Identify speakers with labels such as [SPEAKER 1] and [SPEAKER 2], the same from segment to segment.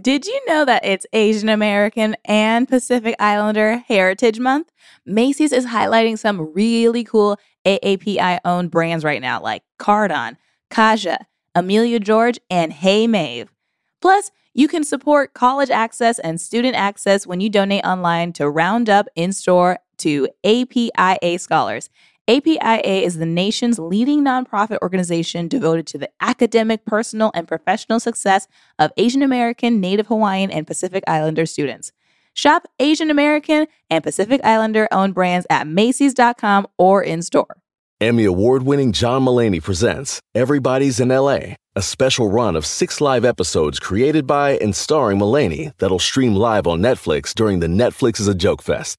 [SPEAKER 1] Did you know that it's Asian American and Pacific Islander Heritage Month? Macy's is highlighting some really cool AAPI owned brands right now, like Cardon, Kaja, Amelia George, and Hey Mave. Plus, you can support college access and student access when you donate online to Roundup in store to APIA scholars. APIA is the nation's leading nonprofit organization devoted to the academic, personal, and professional success of Asian American, Native Hawaiian, and Pacific Islander students. Shop Asian American and Pacific Islander owned brands at Macy's.com or in store.
[SPEAKER 2] Emmy award winning John Mulaney presents Everybody's in LA, a special run of six live episodes created by and starring Mulaney that'll stream live on Netflix during the Netflix is a Joke Fest.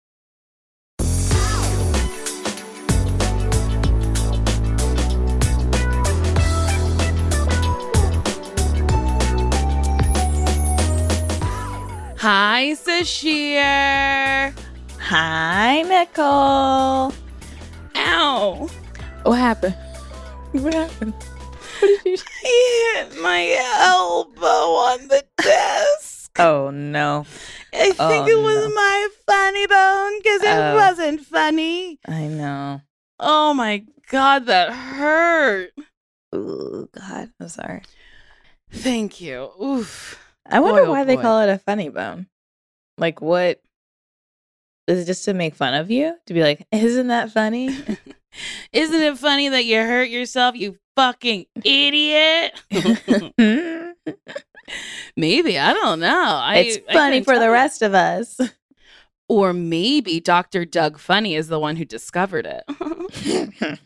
[SPEAKER 3] Hi, Sasheer.
[SPEAKER 1] Hi, Nicole.
[SPEAKER 3] Ow.
[SPEAKER 1] What happened? What happened? What did you
[SPEAKER 3] I hit my elbow on the desk.
[SPEAKER 1] Oh, no.
[SPEAKER 3] I oh, think
[SPEAKER 1] Oh,
[SPEAKER 3] it was
[SPEAKER 1] no.
[SPEAKER 3] my funny bone because it
[SPEAKER 1] Oh.
[SPEAKER 3] wasn't funny.
[SPEAKER 1] I know.
[SPEAKER 3] Oh my God, that hurt.
[SPEAKER 1] Oh, God. I'm sorry.
[SPEAKER 3] Thank you. Oof.
[SPEAKER 1] I wonder
[SPEAKER 3] Boy, oh
[SPEAKER 1] why they call it a funny bone. Like, what? Is it just to make fun of you? To be like, isn't that funny?
[SPEAKER 3] Isn't it funny that you hurt yourself, you fucking idiot? maybe. I don't know. I,
[SPEAKER 1] it's
[SPEAKER 3] I
[SPEAKER 1] funny
[SPEAKER 3] couldn't
[SPEAKER 1] for the
[SPEAKER 3] you.
[SPEAKER 1] rest of us.
[SPEAKER 3] Or maybe Dr. Doug Funnie is the one who discovered it.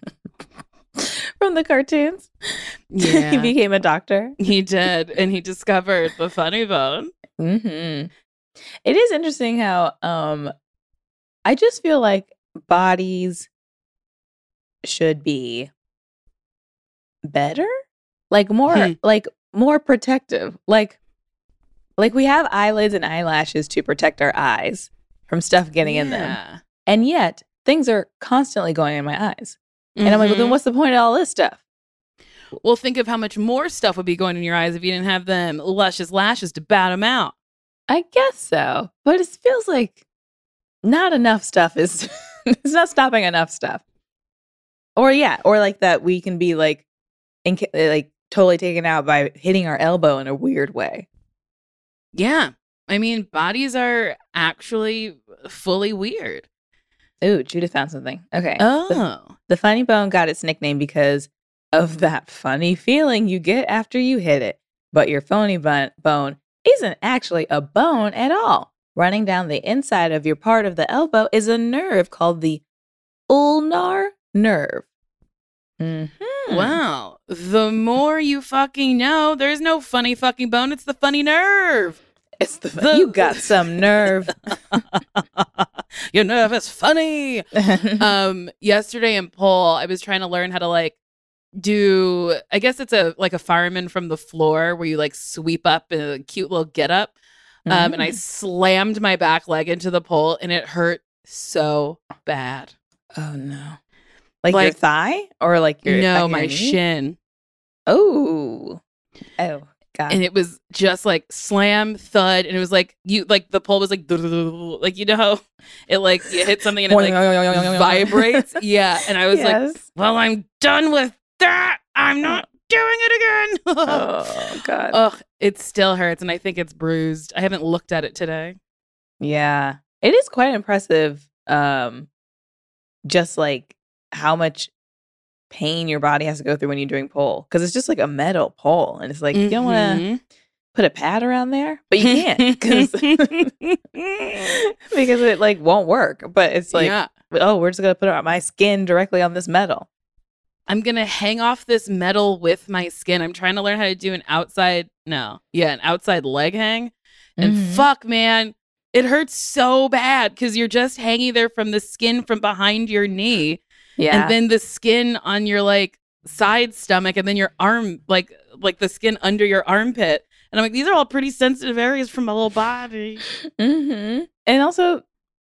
[SPEAKER 1] From the cartoons. he became a doctor.
[SPEAKER 3] he did. And he discovered the funny bone.
[SPEAKER 1] hmm It is interesting how um I just feel like bodies should be better, like more
[SPEAKER 3] Hmm.
[SPEAKER 1] like more protective. Like like we have eyelids and eyelashes to protect our eyes from stuff getting in them. And yet things are constantly going in my eyes. And I'm like, well, then
[SPEAKER 3] Mhm.
[SPEAKER 1] what's the point of all this stuff?
[SPEAKER 3] Well, think of how much more stuff would be going in your eyes if you didn't have them luscious lashes to bat them out.
[SPEAKER 1] I guess so. But it feels like not enough stuff is it's not stopping enough stuff. Or yeah, or like that we can be like in, like totally taken out by hitting our elbow in a weird way.
[SPEAKER 3] Yeah. I mean, bodies are actually fully weird.
[SPEAKER 1] Ooh, Judith found something. Okay.
[SPEAKER 3] Oh.
[SPEAKER 1] the funny bone got its nickname because of that funny feeling you get after you hit it. But your phony bone, bone isn't actually a bone at all. Running down the inside of your part of the elbow is a nerve called the ulnar nerve. hmm
[SPEAKER 3] Wow. The more you fucking know, there's no funny fucking bone. It's the funny nerve.
[SPEAKER 1] It's the,
[SPEAKER 3] The-
[SPEAKER 1] you got some nerve.
[SPEAKER 3] Your nerve is funny. um yesterday in pole i was trying to learn how to like do i guess it's a like a fireman from the floor where you like sweep up in a cute little get up um and i
[SPEAKER 1] Mm.
[SPEAKER 3] slammed my back leg into the pole and it hurt so bad
[SPEAKER 1] oh no, like, your thigh or like your
[SPEAKER 3] no
[SPEAKER 1] like your
[SPEAKER 3] my
[SPEAKER 1] knee?
[SPEAKER 3] shin
[SPEAKER 1] Oh, oh god.
[SPEAKER 3] and it was just like slam thud and it was like you like the pole was like like you know how it like you hit something and it like vibrates yeah and i was like well i'm done with that i'm not doing it again
[SPEAKER 1] oh god.
[SPEAKER 3] Ugh, it still hurts, and I think it's bruised. I haven't looked at it today.
[SPEAKER 1] Yeah. It is quite impressive um just like how much pain your body has to go through when you're doing pole cuz it's just like a metal pole and it's like you don't want to
[SPEAKER 3] Mhm.
[SPEAKER 1] put a pad around there, but you can't cuz because it like won't work. But it's like
[SPEAKER 3] yeah,
[SPEAKER 1] oh, we're just to put my skin directly on this metal.
[SPEAKER 3] I'm gonna hang off this metal with my skin. I'm trying to learn how to do an outside, no, yeah, an outside leg hang. And
[SPEAKER 1] Mhm.
[SPEAKER 3] fuck, man, it hurts so bad because you're just hanging there from the skin from behind your knee,
[SPEAKER 1] Yeah.
[SPEAKER 3] and then the skin on your like side stomach, and then your arm, like like the skin under your armpit. And I'm like, these are all pretty sensitive areas from my little body.
[SPEAKER 1] Mm-hmm. And also,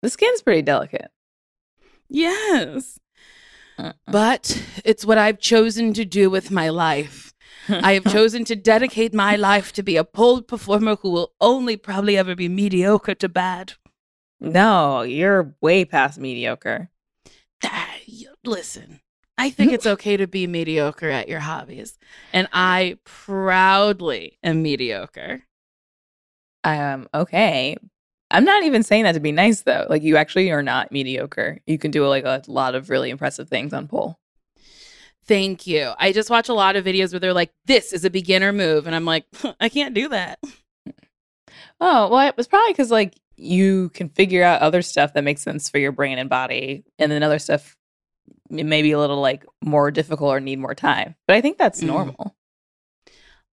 [SPEAKER 1] the skin's pretty delicate.
[SPEAKER 3] Yes.
[SPEAKER 1] Uh-uh.
[SPEAKER 3] But it's what I've chosen to do with my life. I have chosen to dedicate my life to be a pole performer who will only probably ever be mediocre to bad.
[SPEAKER 1] no, you're way past mediocre.
[SPEAKER 3] Listen, I think it's okay to be mediocre at your hobbies. And I proudly am mediocre.
[SPEAKER 1] Um, okay. I'm not even saying that to be nice though. Like you actually are not mediocre. You can do like a lot of really impressive things on pole.
[SPEAKER 3] Thank you. I just watch a lot of videos where they're like, this is a beginner move. And I'm like, I can't do that.
[SPEAKER 1] Oh, well, it was probably because like you can figure out other stuff that makes sense for your brain and body, and then other stuff m- maybe a little like more difficult or need more time. But I think that's
[SPEAKER 3] Mm.
[SPEAKER 1] normal.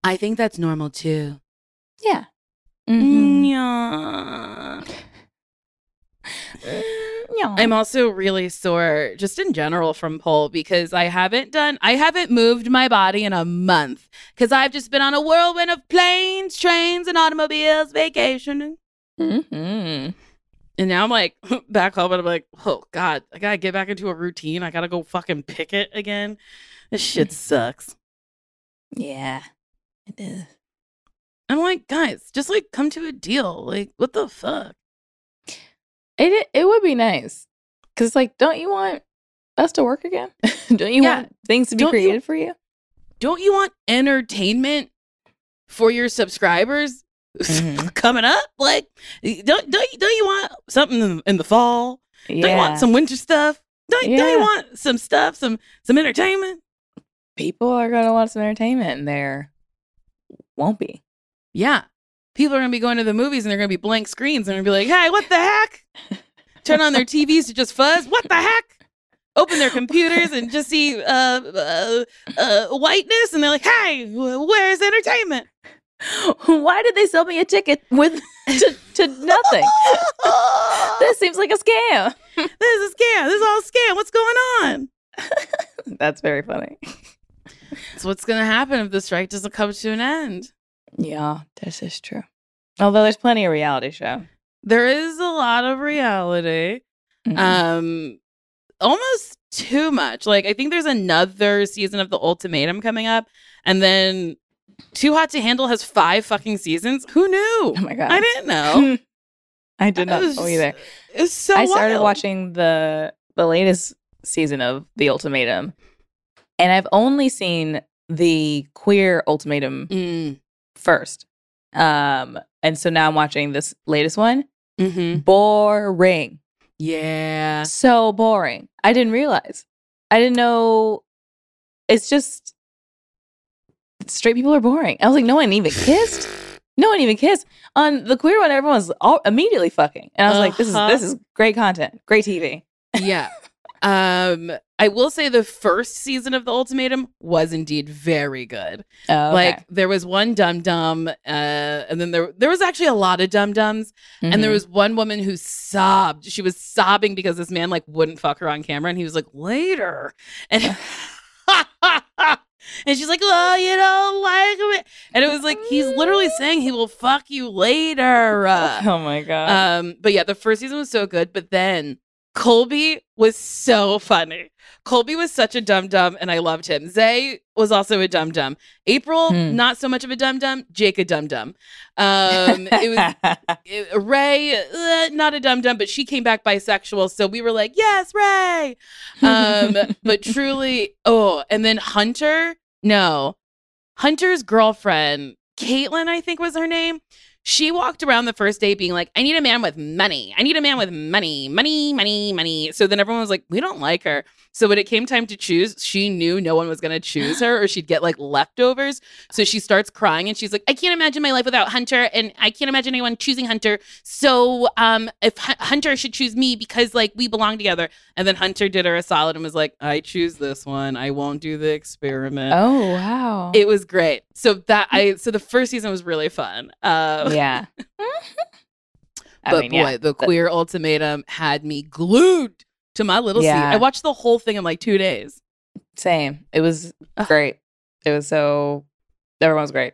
[SPEAKER 3] I think that's normal too.
[SPEAKER 1] Yeah.
[SPEAKER 3] Mm.
[SPEAKER 1] Mhm.
[SPEAKER 3] Yeah.
[SPEAKER 1] Yeah.
[SPEAKER 3] I'm also really sore just in general from pole because I haven't done I haven't moved my body in a month cuz I've just been on a whirlwind of planes, trains and automobiles vacationing.
[SPEAKER 1] Mhm.
[SPEAKER 3] And now I'm like back home and I'm like, "Oh god, I got to get back into a routine. I got to go fucking pick it again. This shit mm-hmm. sucks."
[SPEAKER 1] Yeah. It is.
[SPEAKER 3] I'm like, "Guys, just like come to a deal. Like what the fuck?"
[SPEAKER 1] It it would be nice because like, don't you want us to work again? don't you
[SPEAKER 3] Yeah.
[SPEAKER 1] want things to be
[SPEAKER 3] Don't you-
[SPEAKER 1] created for you?
[SPEAKER 3] Don't you want entertainment for your subscribers
[SPEAKER 1] Mhm.
[SPEAKER 3] coming up? Like, don't don't you, don't you want something in, the fall?
[SPEAKER 1] Yeah.
[SPEAKER 3] Don't you want some winter stuff? Don't, don't you want some stuff, some some entertainment?
[SPEAKER 1] People are gonna want some entertainment, and there won't be.
[SPEAKER 3] Yeah, people are gonna be going to the movies and they're gonna be blank screens and they're gonna be like, "Hey, what the heck?" Turn on their TVs to just fuzz. What the heck? Open their computers and just see uh, uh, uh, whiteness, and they're like, "Hey, wh- where's entertainment?"
[SPEAKER 1] Why did they sell me a ticket with to, to nothing? this seems like a scam.
[SPEAKER 3] this is a scam. This is all a scam. What's going on?
[SPEAKER 1] That's very funny.
[SPEAKER 3] So what's going to happen if the strike doesn't come to an end.
[SPEAKER 1] Yeah, this is true. Although there's plenty of reality show.
[SPEAKER 3] There is a lot of reality.
[SPEAKER 1] Mhm.
[SPEAKER 3] Um, almost too much. Like, I think there's another season of The Ultimatum coming up. And then Too Hot to Handle has five fucking seasons. Who knew?
[SPEAKER 1] oh my god,
[SPEAKER 3] I didn't know.
[SPEAKER 1] I did not
[SPEAKER 3] was-
[SPEAKER 1] know either.
[SPEAKER 3] It's so
[SPEAKER 1] I started
[SPEAKER 3] wild.
[SPEAKER 1] watching the the latest season of The Ultimatum, and I've only seen the queer Ultimatum
[SPEAKER 3] Mm,
[SPEAKER 1] first. Um, and so now I'm watching this latest one.
[SPEAKER 3] Mm-hmm.
[SPEAKER 1] Boring.
[SPEAKER 3] Yeah.
[SPEAKER 1] So boring. I didn't realize. I didn't know. It's just straight people are boring. I was like, no one even kissed. No one even kissed. On the queer one, everyone's all immediately fucking, and I was like, this is
[SPEAKER 3] Uh-huh.
[SPEAKER 1] this is great content, great TV.
[SPEAKER 3] yeah. Um, I will say the first season of The Ultimatum was indeed very good.
[SPEAKER 1] Oh,
[SPEAKER 3] Like there was one dum dum, uh, and then there there was actually a lot of dum dums, and
[SPEAKER 1] Mm-hmm.
[SPEAKER 3] there was one woman who sobbed. She was sobbing because this man like wouldn't fuck her on camera, and he was like later, and and she's like, oh, you don't like me, and it was like he's literally saying he will fuck you later.
[SPEAKER 1] Oh my god.
[SPEAKER 3] um, but yeah, the first season was so good, but then Colby was so funny. Colby was such a dum dum, and I loved him. Zay was also a dum dum. April,
[SPEAKER 1] Hmm.
[SPEAKER 3] not so much of a dum dum. Jake, a dum dum. Um, it was it- Rae, uh, not a dum dum, but she came back bisexual, so we were like, yes, Rae. Um, but truly, oh, and then Hunter, no, Hunter's girlfriend, Caitlin, I think was her name. She walked around the first day being like, I need a man with money. I need a man with money, money, money, money. So then everyone was like, we don't like her. So when it came time to choose, she knew no one was going to choose her or she'd get like leftovers. So she starts crying and she's like, I can't imagine my life without Hunter and I can't imagine anyone choosing Hunter. So um if H- Hunter should choose me because like we belong together. And then Hunter did her a solid and was like, I choose this one. I won't do the experiment.
[SPEAKER 1] oh wow.
[SPEAKER 3] It was great. So that I so the first season was really fun. Uh,
[SPEAKER 1] yeah. I
[SPEAKER 3] but
[SPEAKER 1] mean,
[SPEAKER 3] boy,
[SPEAKER 1] yeah.
[SPEAKER 3] the queer ultimatum had me glued to my little
[SPEAKER 1] Yeah.
[SPEAKER 3] seat. I watched the whole thing in like two days.
[SPEAKER 1] Same. It was great. It was so everyone was great.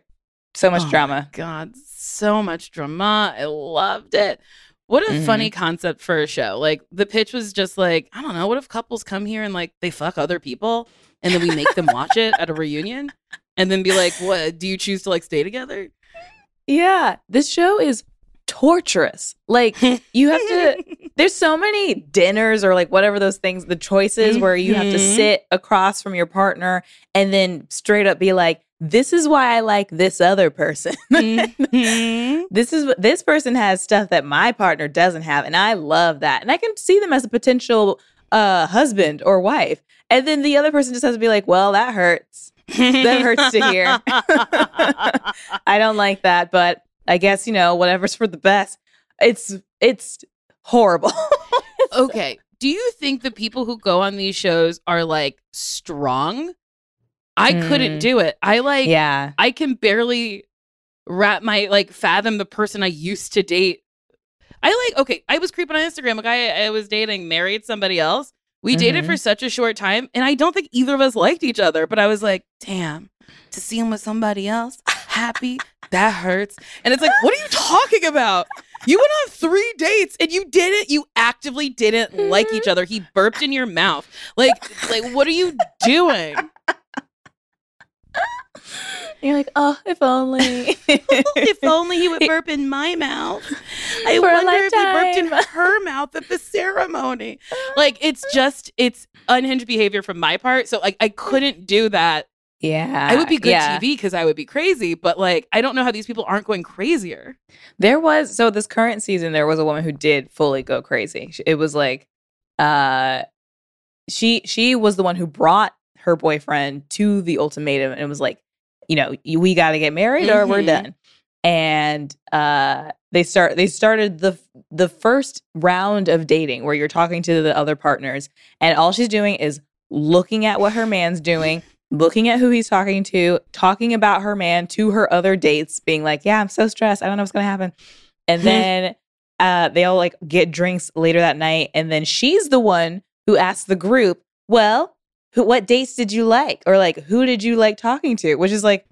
[SPEAKER 1] So much
[SPEAKER 3] Oh
[SPEAKER 1] drama.
[SPEAKER 3] God, so much drama. I loved it. What a
[SPEAKER 1] Mhm.
[SPEAKER 3] funny concept for a show. Like the pitch was just like, I don't know, what if couples come here and like they fuck other people and then we make them watch it at a reunion and then be like, what, do you choose to like stay together?
[SPEAKER 1] Yeah, this show is torturous. Like you have to there's so many dinners or like whatever those things, the choices where you have to
[SPEAKER 3] Mhm.
[SPEAKER 1] sit across from your partner and then straight up be like, this is why I like this other person.
[SPEAKER 3] Mhm.
[SPEAKER 1] this is what this person has stuff that my partner doesn't have. And I love that. And I can see them as a potential uh husband or wife. And then the other person just has to be like, well, that hurts. That hurts to hear. I don't like that, but I guess, you know, whatever's for the best. It's it's horrible.
[SPEAKER 3] okay. Do you think the people who go on these shows are like strong? I couldn't
[SPEAKER 1] Mm.
[SPEAKER 3] do it. I like
[SPEAKER 1] yeah.
[SPEAKER 3] I can barely wrap my like fathom the person I used to date. I like okay, I was creeping on Instagram. A guy I was dating married somebody else. We dated
[SPEAKER 1] Mm-hmm.
[SPEAKER 3] for such a short time, and I don't think either of us liked each other. But I was like, damn, to see him with somebody else, happy, that hurts. And it's like, what are you talking about? You went on three dates and you didn't, you actively didn't like each other. He burped in your mouth. Like, like, what are you doing?
[SPEAKER 1] You're like, oh, if only.
[SPEAKER 3] if only he would burp in my mouth. I
[SPEAKER 1] For
[SPEAKER 3] wonder if he burped in her mouth at the ceremony. Like it's just it's unhinged behavior from my part. So like I couldn't do that.
[SPEAKER 1] yeah.
[SPEAKER 3] I would be good
[SPEAKER 1] yeah.
[SPEAKER 3] TV because I would be crazy, but like I don't know how these people aren't going crazier.
[SPEAKER 1] There was so this current season there was a woman who did fully go crazy. It was like uh she she was the one who brought her boyfriend to the ultimatum and it was like, you know, we got to get married or we're
[SPEAKER 3] Mhm.
[SPEAKER 1] done. And uh they start they started the the first round of dating where you're talking to the other partners and all she's doing is looking at what her man's doing looking at who he's talking to, talking about her man to her other dates, being like, "Yeah, I'm so stressed. I don't know what's gonna happen." And then uh, they all like get drinks later that night, and then she's the one who asks the group, "Well, who, what dates did you like, or like who did you like talking to?" Which is like,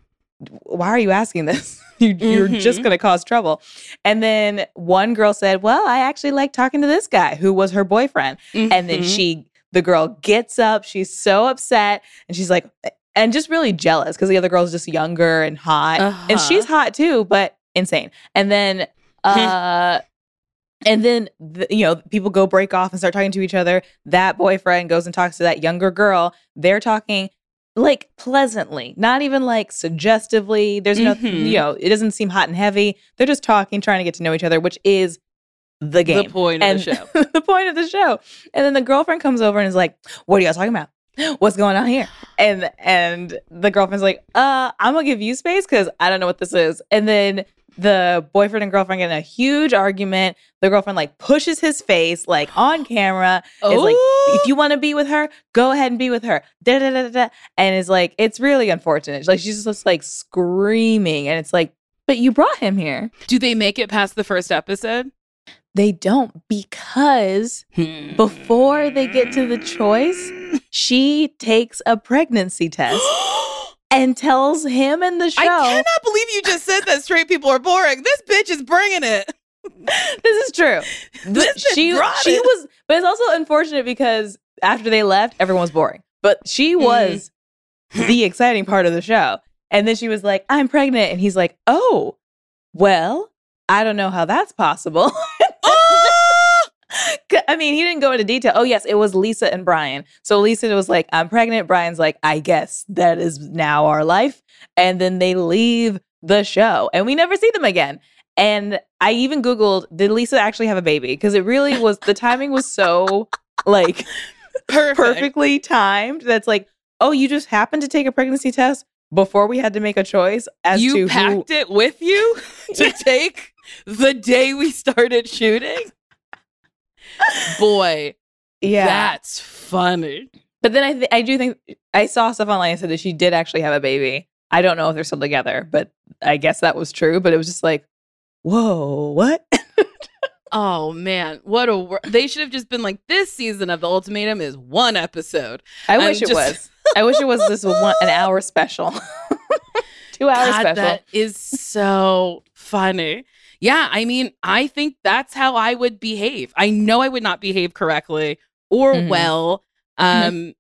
[SPEAKER 1] why are you asking this? you, You're just
[SPEAKER 3] Mhm.
[SPEAKER 1] gonna cause trouble. And then one girl said, "Well, I actually like talking to this guy who was her boyfriend." and then
[SPEAKER 3] Mhm.
[SPEAKER 1] she the girl gets up she's so upset and she's like and just really jealous because the other girl's just younger and hot and
[SPEAKER 3] Uh-huh.
[SPEAKER 1] she's hot too but insane and then uh and then the, you know people go break off and start talking to each other that boyfriend goes and talks to that younger girl they're talking like pleasantly not even like suggestively there's no
[SPEAKER 3] Mhm.
[SPEAKER 1] you know it doesn't seem hot and heavy they're just talking trying to get to know each other which is the game
[SPEAKER 3] the point
[SPEAKER 1] and
[SPEAKER 3] of the show.
[SPEAKER 1] the point of the show. And then the girlfriend comes over and is like, "What are y'all talking about? What's going on here?" And and the girlfriend's like, "Uh, I'm gonna give you space because I don't know what this is." And then the boyfriend and girlfriend get in a huge argument. The girlfriend like pushes his face like on camera. Is like,
[SPEAKER 3] Oh.
[SPEAKER 1] if you oh. want to be with her, go ahead and be with her. Da, da, da, da, da. And is like, it's really unfortunate. Like she's just like screaming, and it's like, but you brought him here.
[SPEAKER 3] do they make it past the first episode?
[SPEAKER 1] They don't because before they get to the choice, hmm. she takes a pregnancy test and tells him in the show.
[SPEAKER 3] I cannot believe you just said that straight people are boring. This bitch is bringing it.
[SPEAKER 1] this is true.
[SPEAKER 3] This
[SPEAKER 1] she she
[SPEAKER 3] it.
[SPEAKER 1] was, but it's also unfortunate because after they left, everyone was boring. But she
[SPEAKER 3] Mm.
[SPEAKER 1] was the exciting part of the show. And then she was like, "I'm pregnant," and he's like, "Oh, well, I don't know how that's possible." I mean, he didn't go into detail. Oh, yes, it was Lisa and Brian. So Lisa was like, I'm pregnant. Brian's like, I guess that is now our life. And then they leave the show and we never see them again. And I even Googled, did Lisa actually have a baby? Because it really was, the timing was so like
[SPEAKER 3] Perfect.
[SPEAKER 1] perfectly timed. That's like, oh, you just happened to take a pregnancy test before we had to make a choice as
[SPEAKER 3] you
[SPEAKER 1] to who.
[SPEAKER 3] packed it with you to take the day we started shooting. Boy,
[SPEAKER 1] Yeah.
[SPEAKER 3] that's funny.
[SPEAKER 1] But then I th- I do think I saw stuff online that said that she did actually have a baby. I don't know if they're still together, but I guess that was true. But it was just like, whoa, what?
[SPEAKER 3] Oh man, what a wor- they should have just been like this season of the ultimatum is one episode.
[SPEAKER 1] I
[SPEAKER 3] I'm
[SPEAKER 1] wish it
[SPEAKER 3] just-
[SPEAKER 1] was. I wish it was this one an hour special. Two hour
[SPEAKER 3] God,
[SPEAKER 1] special.
[SPEAKER 3] that is so funny. Yeah, I mean, I think that's how I would behave. I know I would not behave correctly or
[SPEAKER 1] Mhm.
[SPEAKER 3] well. Um,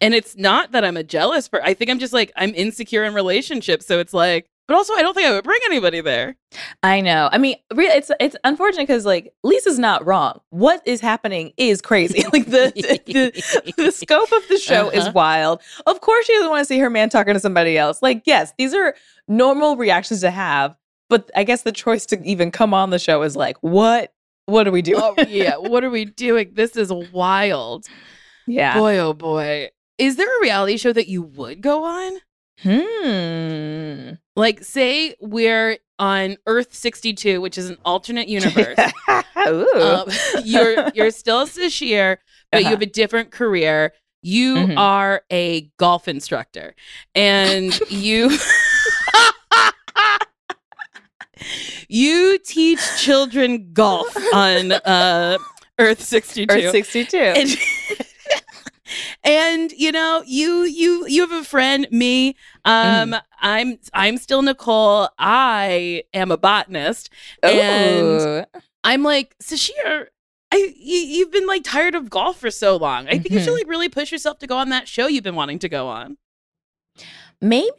[SPEAKER 3] and it's not that I'm a jealous person. I think I'm just like I'm insecure in relationships. So it's like, but also I don't think I would bring anybody there.
[SPEAKER 1] I know. I mean, it's it's unfortunate because like Lisa's not wrong. What is happening is crazy. like the the, the scope of the show is
[SPEAKER 3] Uh-huh.
[SPEAKER 1] wild. Of course, she doesn't want to see her man talking to somebody else. Like, yes, these are normal reactions to have. But I guess the choice to even come on the show is like, what? What do we do?
[SPEAKER 3] oh yeah, what are we doing? This is wild.
[SPEAKER 1] yeah.
[SPEAKER 3] Boy, oh boy. Is there a reality show that you would go on?
[SPEAKER 1] Hmm.
[SPEAKER 3] Like, say we're on Earth 62, which is an alternate universe.
[SPEAKER 1] Ooh.
[SPEAKER 3] um, you're you're still a Sasheer, but you
[SPEAKER 1] Uh-huh.
[SPEAKER 3] have a different career. You
[SPEAKER 1] Mhm.
[SPEAKER 3] are a golf instructor, and you you teach children golf on uh, Earth 62.
[SPEAKER 1] Earth 62.
[SPEAKER 3] and, and you know you you you have a friend me um i'm i'm still nicole i am a botanist and i'm like sasheer I, you, you've been like tired of golf for so long. I think you should
[SPEAKER 1] Mhm.
[SPEAKER 3] like really push yourself to go on that show you've been wanting to go on.
[SPEAKER 1] maybe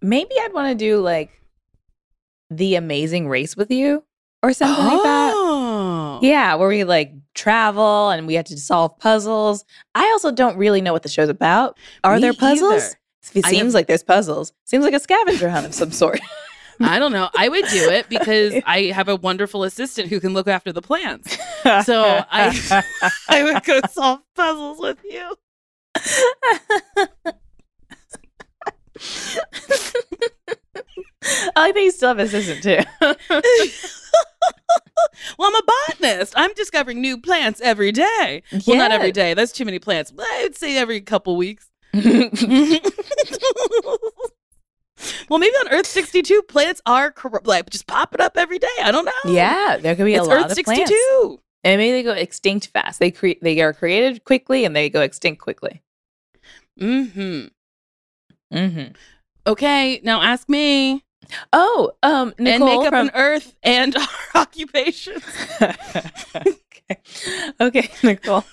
[SPEAKER 1] maybe I'd want to do like the amazing race with you or something like that.
[SPEAKER 3] Oh.
[SPEAKER 1] Yeah, where we like travel and we have to solve puzzles. I also don't really know what the show's about. Are
[SPEAKER 3] Me
[SPEAKER 1] there puzzles?
[SPEAKER 3] either.
[SPEAKER 1] It seems like there's puzzles. Seems like a scavenger hunt of some sort.
[SPEAKER 3] I don't know. I would do it because I have a wonderful assistant who can look after the plants. So I I would go solve puzzles with you.
[SPEAKER 1] I that you still have an assistant too.
[SPEAKER 3] well, I'm a botanist. I'm discovering new plants every day. Well, not every day. That's too many plants. I would say every couple weeks. well, maybe on Earth 62, plants are cor- like just popping up every day. I don't know.
[SPEAKER 1] yeah, there could be a
[SPEAKER 3] it's
[SPEAKER 1] lot
[SPEAKER 3] Earth
[SPEAKER 1] of plants.
[SPEAKER 3] 62.
[SPEAKER 1] And maybe they go extinct fast. They create they are created quickly and they go extinct quickly.
[SPEAKER 3] Mm-hmm.
[SPEAKER 1] Mm-hmm.
[SPEAKER 3] Okay, now ask me
[SPEAKER 1] Oh, um,
[SPEAKER 3] and
[SPEAKER 1] Nicole
[SPEAKER 3] make up
[SPEAKER 1] from
[SPEAKER 3] an Earth and our occupations.
[SPEAKER 1] okay. okay, Nicole.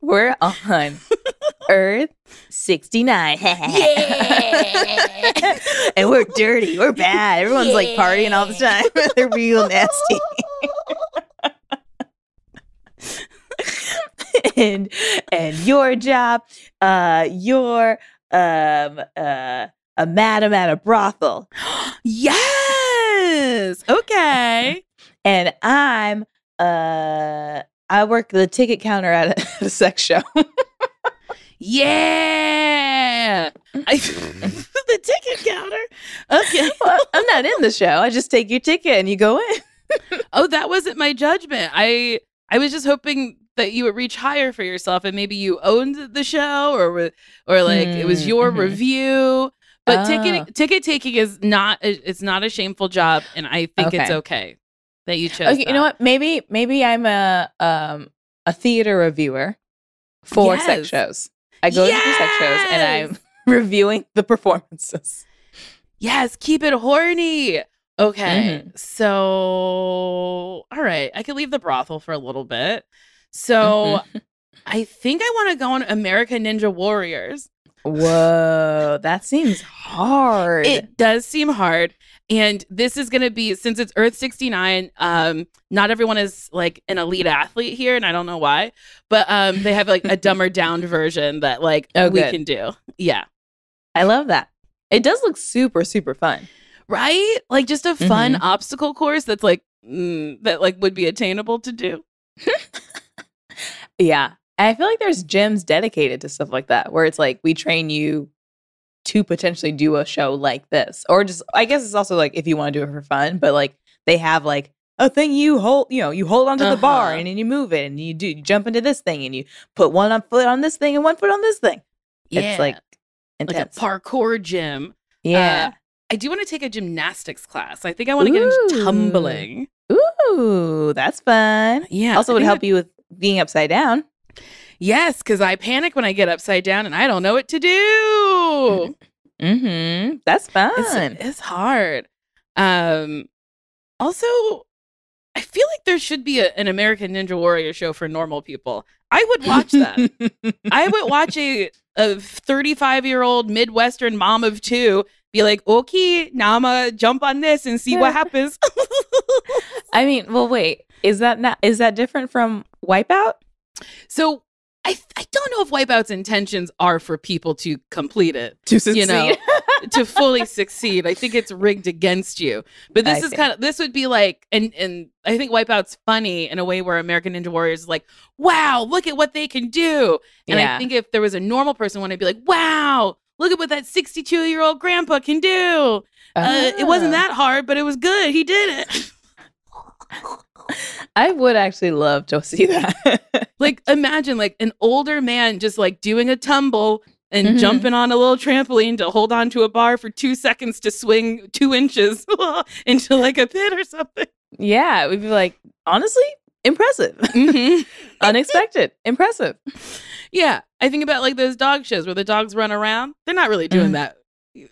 [SPEAKER 1] We're on Earth 69.
[SPEAKER 3] Yeah.
[SPEAKER 1] and we're dirty. We're bad. Everyone's like partying all the time. They're real nasty. and and your job, uh, you're um uh a madam at a brothel.
[SPEAKER 3] yes. Okay.
[SPEAKER 1] and I'm uh I work the ticket counter at a, a sex show.
[SPEAKER 3] Yeah. I, the ticket counter. Okay.
[SPEAKER 1] well, I'm not in the show. I just take your ticket and you go in.
[SPEAKER 3] Oh, that wasn't my judgment. I I was just hoping that you would reach higher for yourself and maybe you owned the show or or like it was
[SPEAKER 1] Mm,
[SPEAKER 3] your
[SPEAKER 1] mhm.
[SPEAKER 3] review. But
[SPEAKER 1] Ah.
[SPEAKER 3] ticket ticket taking is not a, it's not a shameful job and I think it's
[SPEAKER 1] Okay.
[SPEAKER 3] okay that you chose
[SPEAKER 1] Okay, you know what? Maybe maybe I'm a um a theater reviewer for
[SPEAKER 3] Yes.
[SPEAKER 1] sex shows. I go to sex shows and I'm reviewing the performances.
[SPEAKER 3] Yes, keep it horny. Okay.
[SPEAKER 1] Mm-hmm.
[SPEAKER 3] So, all right. I could leave the brothel for a little bit. So,
[SPEAKER 1] Mhm.
[SPEAKER 3] I think I want to go on American Ninja Warriors.
[SPEAKER 1] Whoa, that seems hard.
[SPEAKER 3] It does seem hard. And this is going to be, since it's Earth 69, um, not everyone is like an elite athlete here. And I don't know why, but um, they have like a dumber down version that like
[SPEAKER 1] Oh,
[SPEAKER 3] we
[SPEAKER 1] good.
[SPEAKER 3] can do. Yeah.
[SPEAKER 1] I love that. It does look super super fun.
[SPEAKER 3] Right? Like just a fun
[SPEAKER 1] Mm-hmm.
[SPEAKER 3] obstacle course that's like, mm, that like would be attainable to do.
[SPEAKER 1] Yeah. And I feel like there's gyms dedicated to stuff like that where it's like we train you to potentially do a show like this. Or just I guess it's also like if you want to do it for fun, but like they have like a thing you hold, you know, you hold onto the bar
[SPEAKER 3] Uh-huh.
[SPEAKER 1] and then you move it and you do you jump into this thing and you put one on foot on this thing and one foot on this thing.
[SPEAKER 3] Yeah.
[SPEAKER 1] It's like
[SPEAKER 3] like a parkour gym.
[SPEAKER 1] yeah.
[SPEAKER 3] I do want to take a gymnastics class. I think I want to get into tumbling.
[SPEAKER 1] Ooh, that's fun.
[SPEAKER 3] Yeah.
[SPEAKER 1] also would help
[SPEAKER 3] that-
[SPEAKER 1] you with being upside down.
[SPEAKER 3] Yes, because I panic when I get upside down and I don't know what to do.
[SPEAKER 1] Mm-hmm. That's fun.
[SPEAKER 3] It's, it's hard. Um, also, I feel like there should be a, an American Ninja Warrior show for normal people. I would watch that. I would watch a a 35 year old Midwestern mom of two be like, okay, now I'm gonna jump on this and see what happens.
[SPEAKER 1] I mean, well, wait. Is that not is that different from Wipeout?
[SPEAKER 3] So I I don't know if Wipeout's intentions are for people to complete it.
[SPEAKER 1] To
[SPEAKER 3] You know, to fully succeed. I think it's rigged against you. But this
[SPEAKER 1] I
[SPEAKER 3] is kind of this would be like and and I think Wipeout's funny in a way where American Ninja Warriors is like, wow, look at what they can do. And
[SPEAKER 1] Yeah.
[SPEAKER 3] I think if there was a normal person one, I'd be like, wow, look at what that 62 year old grandpa can do. Uh, it wasn't
[SPEAKER 1] Ah.
[SPEAKER 3] that hard, but it was good. He did it.
[SPEAKER 1] I would actually love to see that.
[SPEAKER 3] like imagine like an older man just like doing a tumble and
[SPEAKER 1] Mhm.
[SPEAKER 3] jumping on a little trampoline to hold on to a bar for two seconds to swing two inches into like a pit or something.
[SPEAKER 1] yeah, we'd be like, honestly, impressive.
[SPEAKER 3] Mhm.
[SPEAKER 1] Unexpected. Impressive.
[SPEAKER 3] Yeah, I think about like those dog shows where the dogs run around. They're not really doing
[SPEAKER 1] Mhm.
[SPEAKER 3] that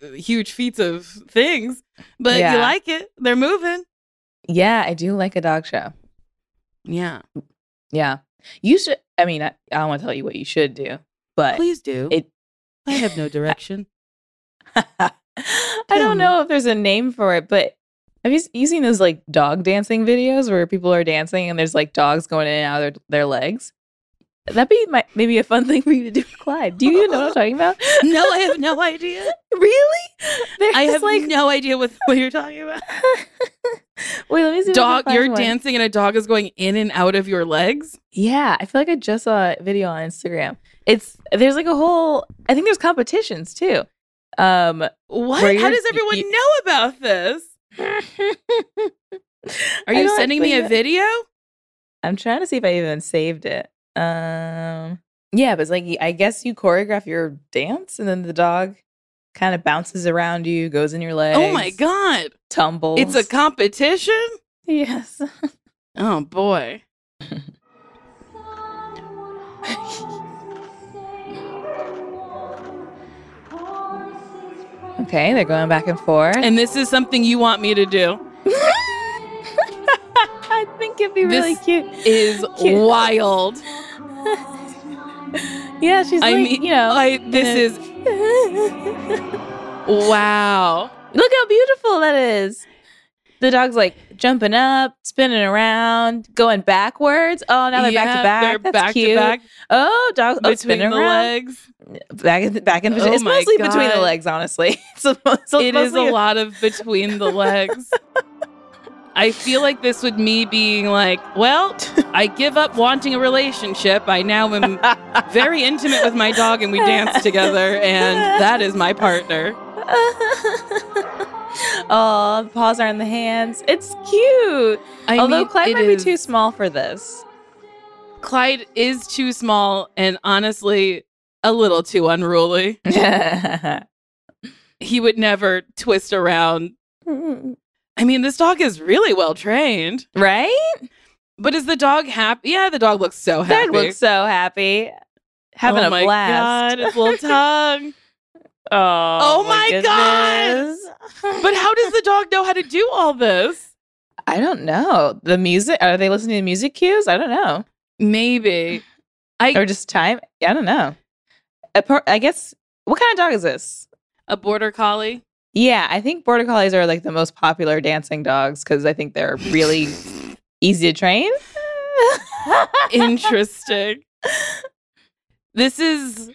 [SPEAKER 3] uh, huge feats of things, but
[SPEAKER 1] Yeah.
[SPEAKER 3] you like it. They're moving.
[SPEAKER 1] Yeah, I do like a dog show.
[SPEAKER 3] Yeah,
[SPEAKER 1] Yeah. You should I mean, I, I don't want to tell you what you should do, but
[SPEAKER 3] please do.
[SPEAKER 1] it
[SPEAKER 3] I have no direction.
[SPEAKER 1] I don't know if there's a name for it, but have you, you seen those like dog dancing videos where people are dancing and there's like dogs going in and out of their, their legs? That'd be my, maybe a fun thing for you to do with Clyde. Do you even know what I'm talking about?
[SPEAKER 3] no, I have no idea.
[SPEAKER 1] really? There's
[SPEAKER 3] I have
[SPEAKER 1] like
[SPEAKER 3] no idea what, what you're talking about.
[SPEAKER 1] Wait, let me see. if I can
[SPEAKER 3] dog you're
[SPEAKER 1] one.
[SPEAKER 3] dancing and a dog is going in and out of your legs
[SPEAKER 1] Yeah, I feel like I just saw a video on Instagram. It's there's like a whole. I think there's competitions too. Um,
[SPEAKER 3] what how does everyone
[SPEAKER 1] you-
[SPEAKER 3] know about this are you sending me a video
[SPEAKER 1] I'm trying to see if I even saved it. Um, yeah, but it's like I guess you choreograph your dance, and then the dog kind of bounces around you, goes in your legs.
[SPEAKER 3] oh my god
[SPEAKER 1] tumbles.
[SPEAKER 3] it's a competition
[SPEAKER 1] yes.
[SPEAKER 3] oh boy
[SPEAKER 1] okay, they're going back and forth.
[SPEAKER 3] and this is something you want me to do
[SPEAKER 1] I think it'd be really
[SPEAKER 3] This-
[SPEAKER 1] cute.
[SPEAKER 3] is
[SPEAKER 1] Cute.
[SPEAKER 3] wild
[SPEAKER 1] Yeah, she's
[SPEAKER 3] i
[SPEAKER 1] like,
[SPEAKER 3] mean
[SPEAKER 1] you know,
[SPEAKER 3] I, this is wow
[SPEAKER 1] Look how beautiful that is. The dog's like jumping up, spinning around, going backwards. Oh, now they're back to back.
[SPEAKER 3] they're
[SPEAKER 1] That's
[SPEAKER 3] back
[SPEAKER 1] cute.
[SPEAKER 3] to back
[SPEAKER 1] Oh, dog oh,
[SPEAKER 3] between the
[SPEAKER 1] around.
[SPEAKER 3] legs
[SPEAKER 1] Back in back in between.
[SPEAKER 3] Oh
[SPEAKER 1] it's mostly between the legs, honestly. It's a- it's
[SPEAKER 3] it is a lot of between the legs. I feel like this would me being like, well, I give up wanting a relationship. I now am very intimate with my dog and we dance together, and that is my partner.
[SPEAKER 1] oh, the paws are in the hands. It's cute.
[SPEAKER 3] I
[SPEAKER 1] Although
[SPEAKER 3] mean,
[SPEAKER 1] Clyde might be too small for this.
[SPEAKER 3] Clyde is too small and honestly a little too unruly. He would never twist around. I mean, this dog is really well trained.
[SPEAKER 1] right?
[SPEAKER 3] But is the dog happy? Yeah, the dog looks so happy.
[SPEAKER 1] Dog looks so happy. Having
[SPEAKER 3] oh
[SPEAKER 1] a
[SPEAKER 3] my
[SPEAKER 1] blast.
[SPEAKER 3] God, his little tongue.
[SPEAKER 1] Oh,
[SPEAKER 3] Oh my God. But how does the dog know how to do all this?
[SPEAKER 1] I don't know. The music are they listening to music cues? I don't know.
[SPEAKER 3] Maybe. I
[SPEAKER 1] Or just time? I don't know. I guess what kind of dog is this?
[SPEAKER 3] a border collie.
[SPEAKER 1] Yeah, I think border collies are like the most popular dancing dogs because I think they're really easy to train.
[SPEAKER 3] Interesting. this is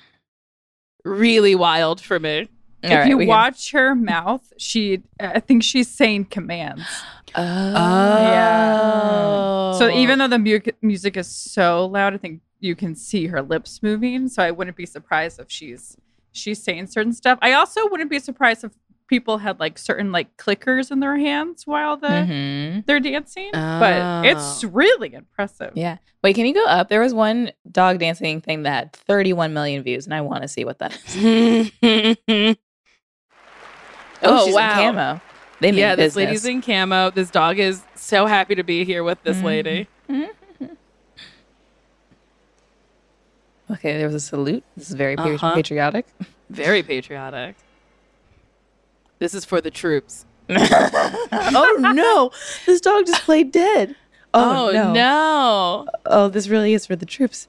[SPEAKER 3] really wild for me.
[SPEAKER 1] All
[SPEAKER 4] if
[SPEAKER 1] right,
[SPEAKER 4] you
[SPEAKER 1] we can-
[SPEAKER 4] watch her mouth, she I think she's saying commands.
[SPEAKER 1] oh,
[SPEAKER 4] Yeah. So even though oh. the mu- music is so loud, I think you can see her lips moving. So I wouldn't be surprised if she's she's saying certain stuff. I also wouldn't be surprised if people had like certain like clickers in their hands while the
[SPEAKER 1] Mhm.
[SPEAKER 4] they're dancing. But it's really impressive.
[SPEAKER 1] Yeah. Wait, can you go up? There was one dog dancing thing that had 31 million views, and I want to see what that is.
[SPEAKER 3] Oh,
[SPEAKER 1] Oh, she's
[SPEAKER 3] wow.
[SPEAKER 1] in camo. They mean
[SPEAKER 3] yeah, this lady's in camo. This dog is so happy to be here with this
[SPEAKER 1] Mhm.
[SPEAKER 3] lady.
[SPEAKER 1] Okay, there was a salute. This is very
[SPEAKER 3] Uh-huh.
[SPEAKER 1] patriotic.
[SPEAKER 3] Very patriotic. This is for the troops.
[SPEAKER 1] oh no, this dog just played dead. Oh, oh, no.
[SPEAKER 3] no.
[SPEAKER 1] Oh, this really is for the troops.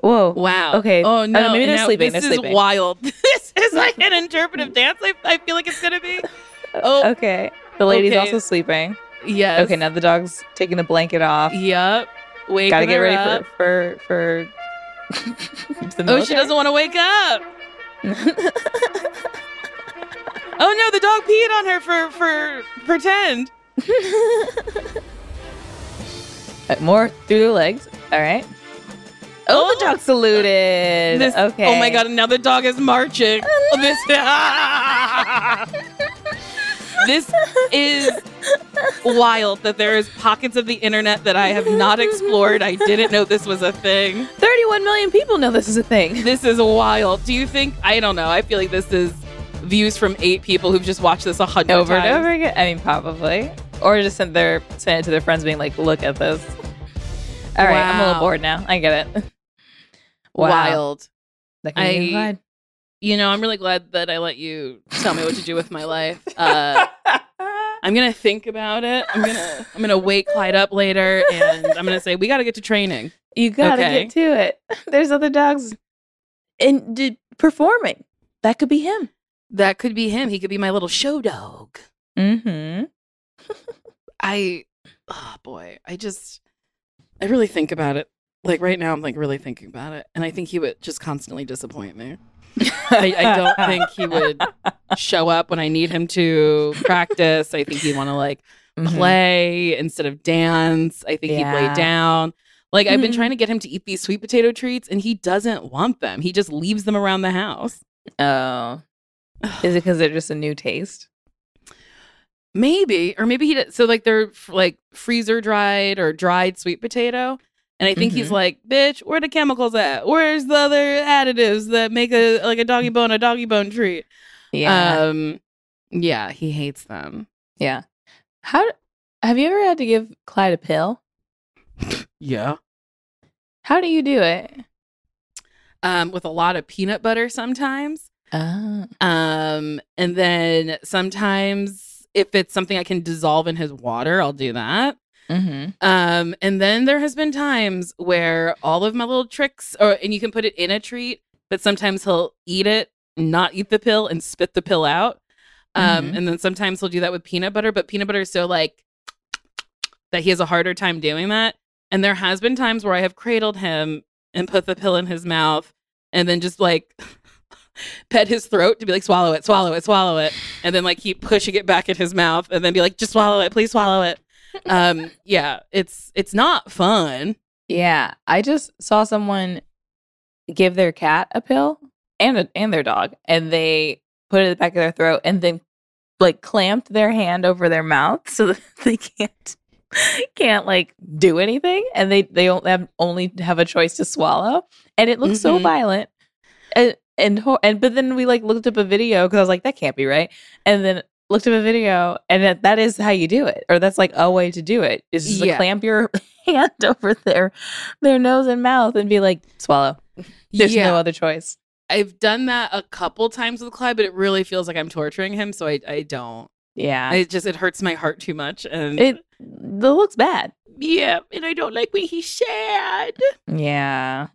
[SPEAKER 1] Whoa.
[SPEAKER 3] Wow.
[SPEAKER 1] Okay.
[SPEAKER 3] Oh, oh no.
[SPEAKER 1] maybe they're
[SPEAKER 3] Now,
[SPEAKER 1] sleeping.
[SPEAKER 3] This
[SPEAKER 1] They're
[SPEAKER 3] is
[SPEAKER 1] sleeping.
[SPEAKER 3] wild. this is like an interpretive dance. I, I feel like it's gonna be. Oh.
[SPEAKER 1] Okay. The lady's
[SPEAKER 3] Okay.
[SPEAKER 1] also sleeping.
[SPEAKER 3] Yes.
[SPEAKER 1] Okay, now the dog's taking the blanket off.
[SPEAKER 3] Yep. Wake
[SPEAKER 1] Gotta get ready
[SPEAKER 3] up.
[SPEAKER 1] for for for.
[SPEAKER 3] Oh, she doesn't want to wake up. Oh no, the dog peed on her for for pretend.
[SPEAKER 1] Uh, More through the legs. All right. Oh, the
[SPEAKER 3] Oh.
[SPEAKER 1] dog saluted.
[SPEAKER 3] This,
[SPEAKER 1] okay.
[SPEAKER 3] Oh my god, and now the dog is marching. this This is wild that there is pockets of the internet that I have not explored. I didn't know this was a thing.
[SPEAKER 1] 31 million people know this is a thing.
[SPEAKER 3] This is wild. Do you think I don't know. I feel like this is views from eight people who've just watched this a hundred
[SPEAKER 1] Over
[SPEAKER 3] times.
[SPEAKER 1] and over again. I mean, probably. Or just send their send it to their friends, being like, "Look at this." All right, I'm a little bored now. I get it. Wow.
[SPEAKER 3] Wild.
[SPEAKER 1] That can
[SPEAKER 3] I-
[SPEAKER 1] implied.
[SPEAKER 3] You know, I'm really glad that I let you tell me what to do with my life. Uh, I'm gonna think about it. I'm gonna I'm gonna wake Clyde up later, and I'm gonna say we got to get to training.
[SPEAKER 1] You gotta
[SPEAKER 3] Okay.
[SPEAKER 1] get to it. There's other dogs in did, performing. That could be him.
[SPEAKER 3] That could be him. He could be my little show dog.
[SPEAKER 1] Mm-hmm.
[SPEAKER 3] I, oh boy, I just, I really think about it. Like right now, I'm like really thinking about it, and I think he would just constantly disappoint me. I, I don't think he would show up when I need him to practice. I think he'd want to like
[SPEAKER 1] Mm-hmm.
[SPEAKER 3] play instead of dance. I think he'd lay down. Like I've been
[SPEAKER 1] Mhm.
[SPEAKER 3] trying to get him to eat these sweet potato treats, and he doesn't want them. He just leaves them around the house.
[SPEAKER 1] Oh, is it because they're just a new taste?
[SPEAKER 3] Maybe, or maybe he did. So like they're f- like freezer dried or dried sweet potato. And I think he's
[SPEAKER 1] Mhm.
[SPEAKER 3] like, bitch, where the chemicals at? Where's the other additives that make a like a doggy bone a doggy bone treat?
[SPEAKER 1] Yeah,
[SPEAKER 3] Um, yeah, he hates them.
[SPEAKER 1] yeah. How have you ever had to give Clyde a pill?
[SPEAKER 3] Yeah.
[SPEAKER 1] How do you do it?
[SPEAKER 3] Um, with a lot of peanut butter sometimes.
[SPEAKER 1] Ah,
[SPEAKER 3] Um, and then sometimes if it's something I can dissolve in his water, I'll do that.
[SPEAKER 1] mm-hmm.
[SPEAKER 3] Um, and then there has been times where all of my little tricks, or and you can put it in a treat, but sometimes he'll eat it, not eat the pill, and spit the pill out. Um,
[SPEAKER 1] Mhm.
[SPEAKER 3] and then sometimes he'll do that with peanut butter, but peanut butter is so like that he has a harder time doing that. And there has been times where I have cradled him and put the pill in his mouth, and then just like pet his throat to be like swallow it, swallow it, swallow it, and then like keep pushing it back in his mouth, and then be like just swallow it, please swallow it. Um yeah it's it's not fun.
[SPEAKER 1] Yeah, I just saw someone give their cat a pill and a, and their dog, and they put it in the back of their throat, and then like clamped their hand over their mouth so that they can't can't like do anything, and they they don't have only have a choice to swallow, and it looks so
[SPEAKER 3] Mhm.
[SPEAKER 1] violent, and and and but then we like looked up a video because I was like that can't be right, and then looked up a video and that, that is how you do it or that's like a way to do it is just to
[SPEAKER 3] Yeah.
[SPEAKER 1] clamp your hand over their their nose and mouth and be like swallow. There's
[SPEAKER 3] yeah.
[SPEAKER 1] no other choice.
[SPEAKER 3] I've done that a couple times with clyde but it really feels like i'm torturing him so i i don't.
[SPEAKER 1] Yeah.
[SPEAKER 3] It just it hurts my heart too much and
[SPEAKER 1] it it looks bad.
[SPEAKER 3] Yeah and i don't like when he's sad
[SPEAKER 1] yeah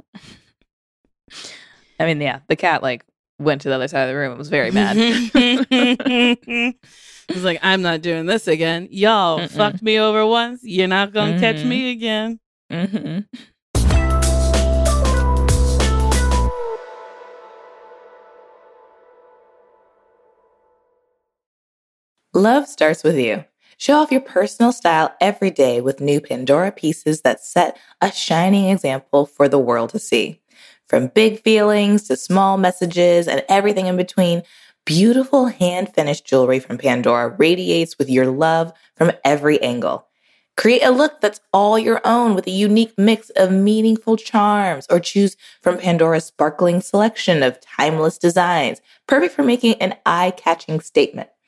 [SPEAKER 1] i mean yeah the cat like went to the other side of the room it was very bad
[SPEAKER 3] He's like, I'm not doing this again. Y'all
[SPEAKER 1] Mm-mm.
[SPEAKER 3] fucked me over once. You're not gonna catch
[SPEAKER 1] Mhm.
[SPEAKER 3] me again.
[SPEAKER 1] hmm Love starts with you. Show off your personal style every day with new Pandora pieces that set a shining example for the world to see. From big feelings to small messages and everything in between, beautiful hand finished jewelry from Pandora radiates with your love from every angle. Create a look that's all your own with a unique mix of meaningful charms, or choose from Pandora's sparkling selection of timeless designs, perfect for making an eye catching statement.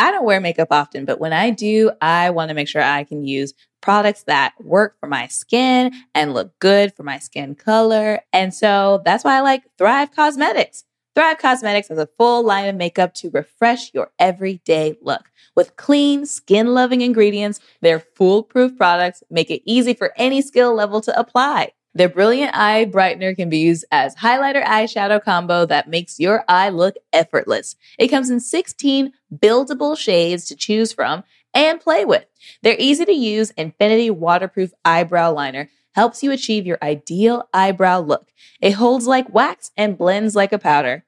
[SPEAKER 1] I don't wear makeup often, but when I do, I want to make sure I can use products that work for my skin and look good for my skin color. And so that's why I like Thrive Causemetics. Thrive Causemetics has a full line of makeup to refresh your everyday look. With clean, skin loving ingredients, their foolproof products make it easy for any skill level to apply. Their brilliant eye brightener can be used as highlighter eyeshadow combo that makes your eye look effortless. It comes in 16 buildable shades to choose from and play with. Their easy to use infinity waterproof eyebrow liner helps you achieve your ideal eyebrow look. It holds like wax and blends like a powder.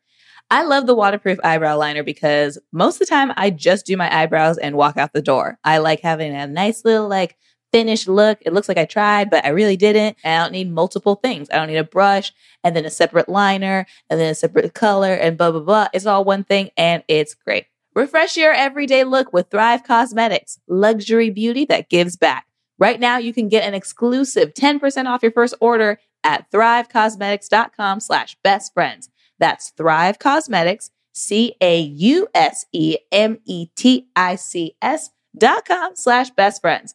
[SPEAKER 1] I love the waterproof eyebrow liner because most of the time I just do my eyebrows and walk out the door. I like having a nice little like finished look. It looks like I tried, but I really didn't. I don't need multiple things. I don't need a brush and then a separate liner and then a separate color and blah, blah, blah. It's all one thing and it's great. Refresh your everyday look with Thrive Causemetics, luxury beauty that gives back. Right now, you can get an exclusive 10% off your first order at thrivecausemetics.com slash best friends. That's Thrive Causemetics, C-A-U-S-E-M-E-T-I-C-S dot com slash best friends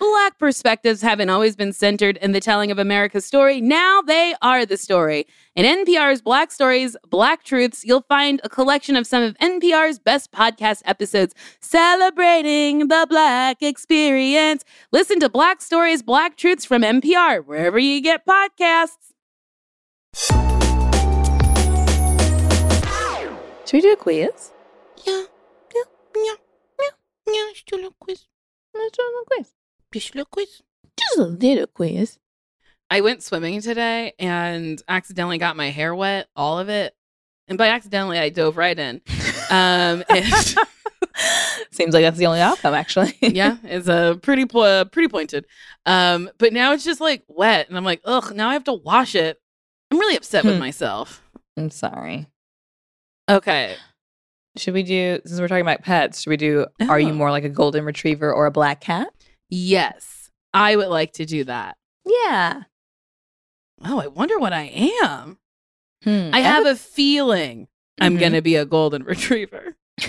[SPEAKER 3] Black perspectives haven't always been centered in the telling of America's story. Now they are the story. In NPR's Black Stories, Black Truths, you'll find a collection of some of NPR's best podcast episodes celebrating the Black experience. Listen to Black Stories, Black Truths from NPR, wherever you get podcasts.
[SPEAKER 1] Should we do a quiz?
[SPEAKER 3] Yeah, yeah, yeah, yeah, yeah, let's do a quiz.
[SPEAKER 1] Let's do a quiz.
[SPEAKER 3] Just a little quiz.
[SPEAKER 1] Just a little quiz.
[SPEAKER 3] I went swimming today and accidentally got my hair wet, all of it. And by accidentally, I dove right in. Um, and
[SPEAKER 1] Seems like that's the only outcome, actually.
[SPEAKER 3] yeah, it's a pretty po- pretty pointed. Um, but now it's just like wet, and I'm like, ugh. Now I have to wash it. I'm really upset with
[SPEAKER 1] Hmm.
[SPEAKER 3] myself.
[SPEAKER 1] I'm sorry.
[SPEAKER 3] Okay,
[SPEAKER 1] Should we do, since we're talking about pets, should we do, are you
[SPEAKER 3] Oh.
[SPEAKER 1] more like a golden retriever or a black cat?
[SPEAKER 3] Yes, I would like to do that.
[SPEAKER 1] Yeah.
[SPEAKER 3] Oh, I wonder what I am.
[SPEAKER 1] Hmm.
[SPEAKER 3] I have a feeling I'm
[SPEAKER 1] Mhm.
[SPEAKER 3] gonna be a golden retriever.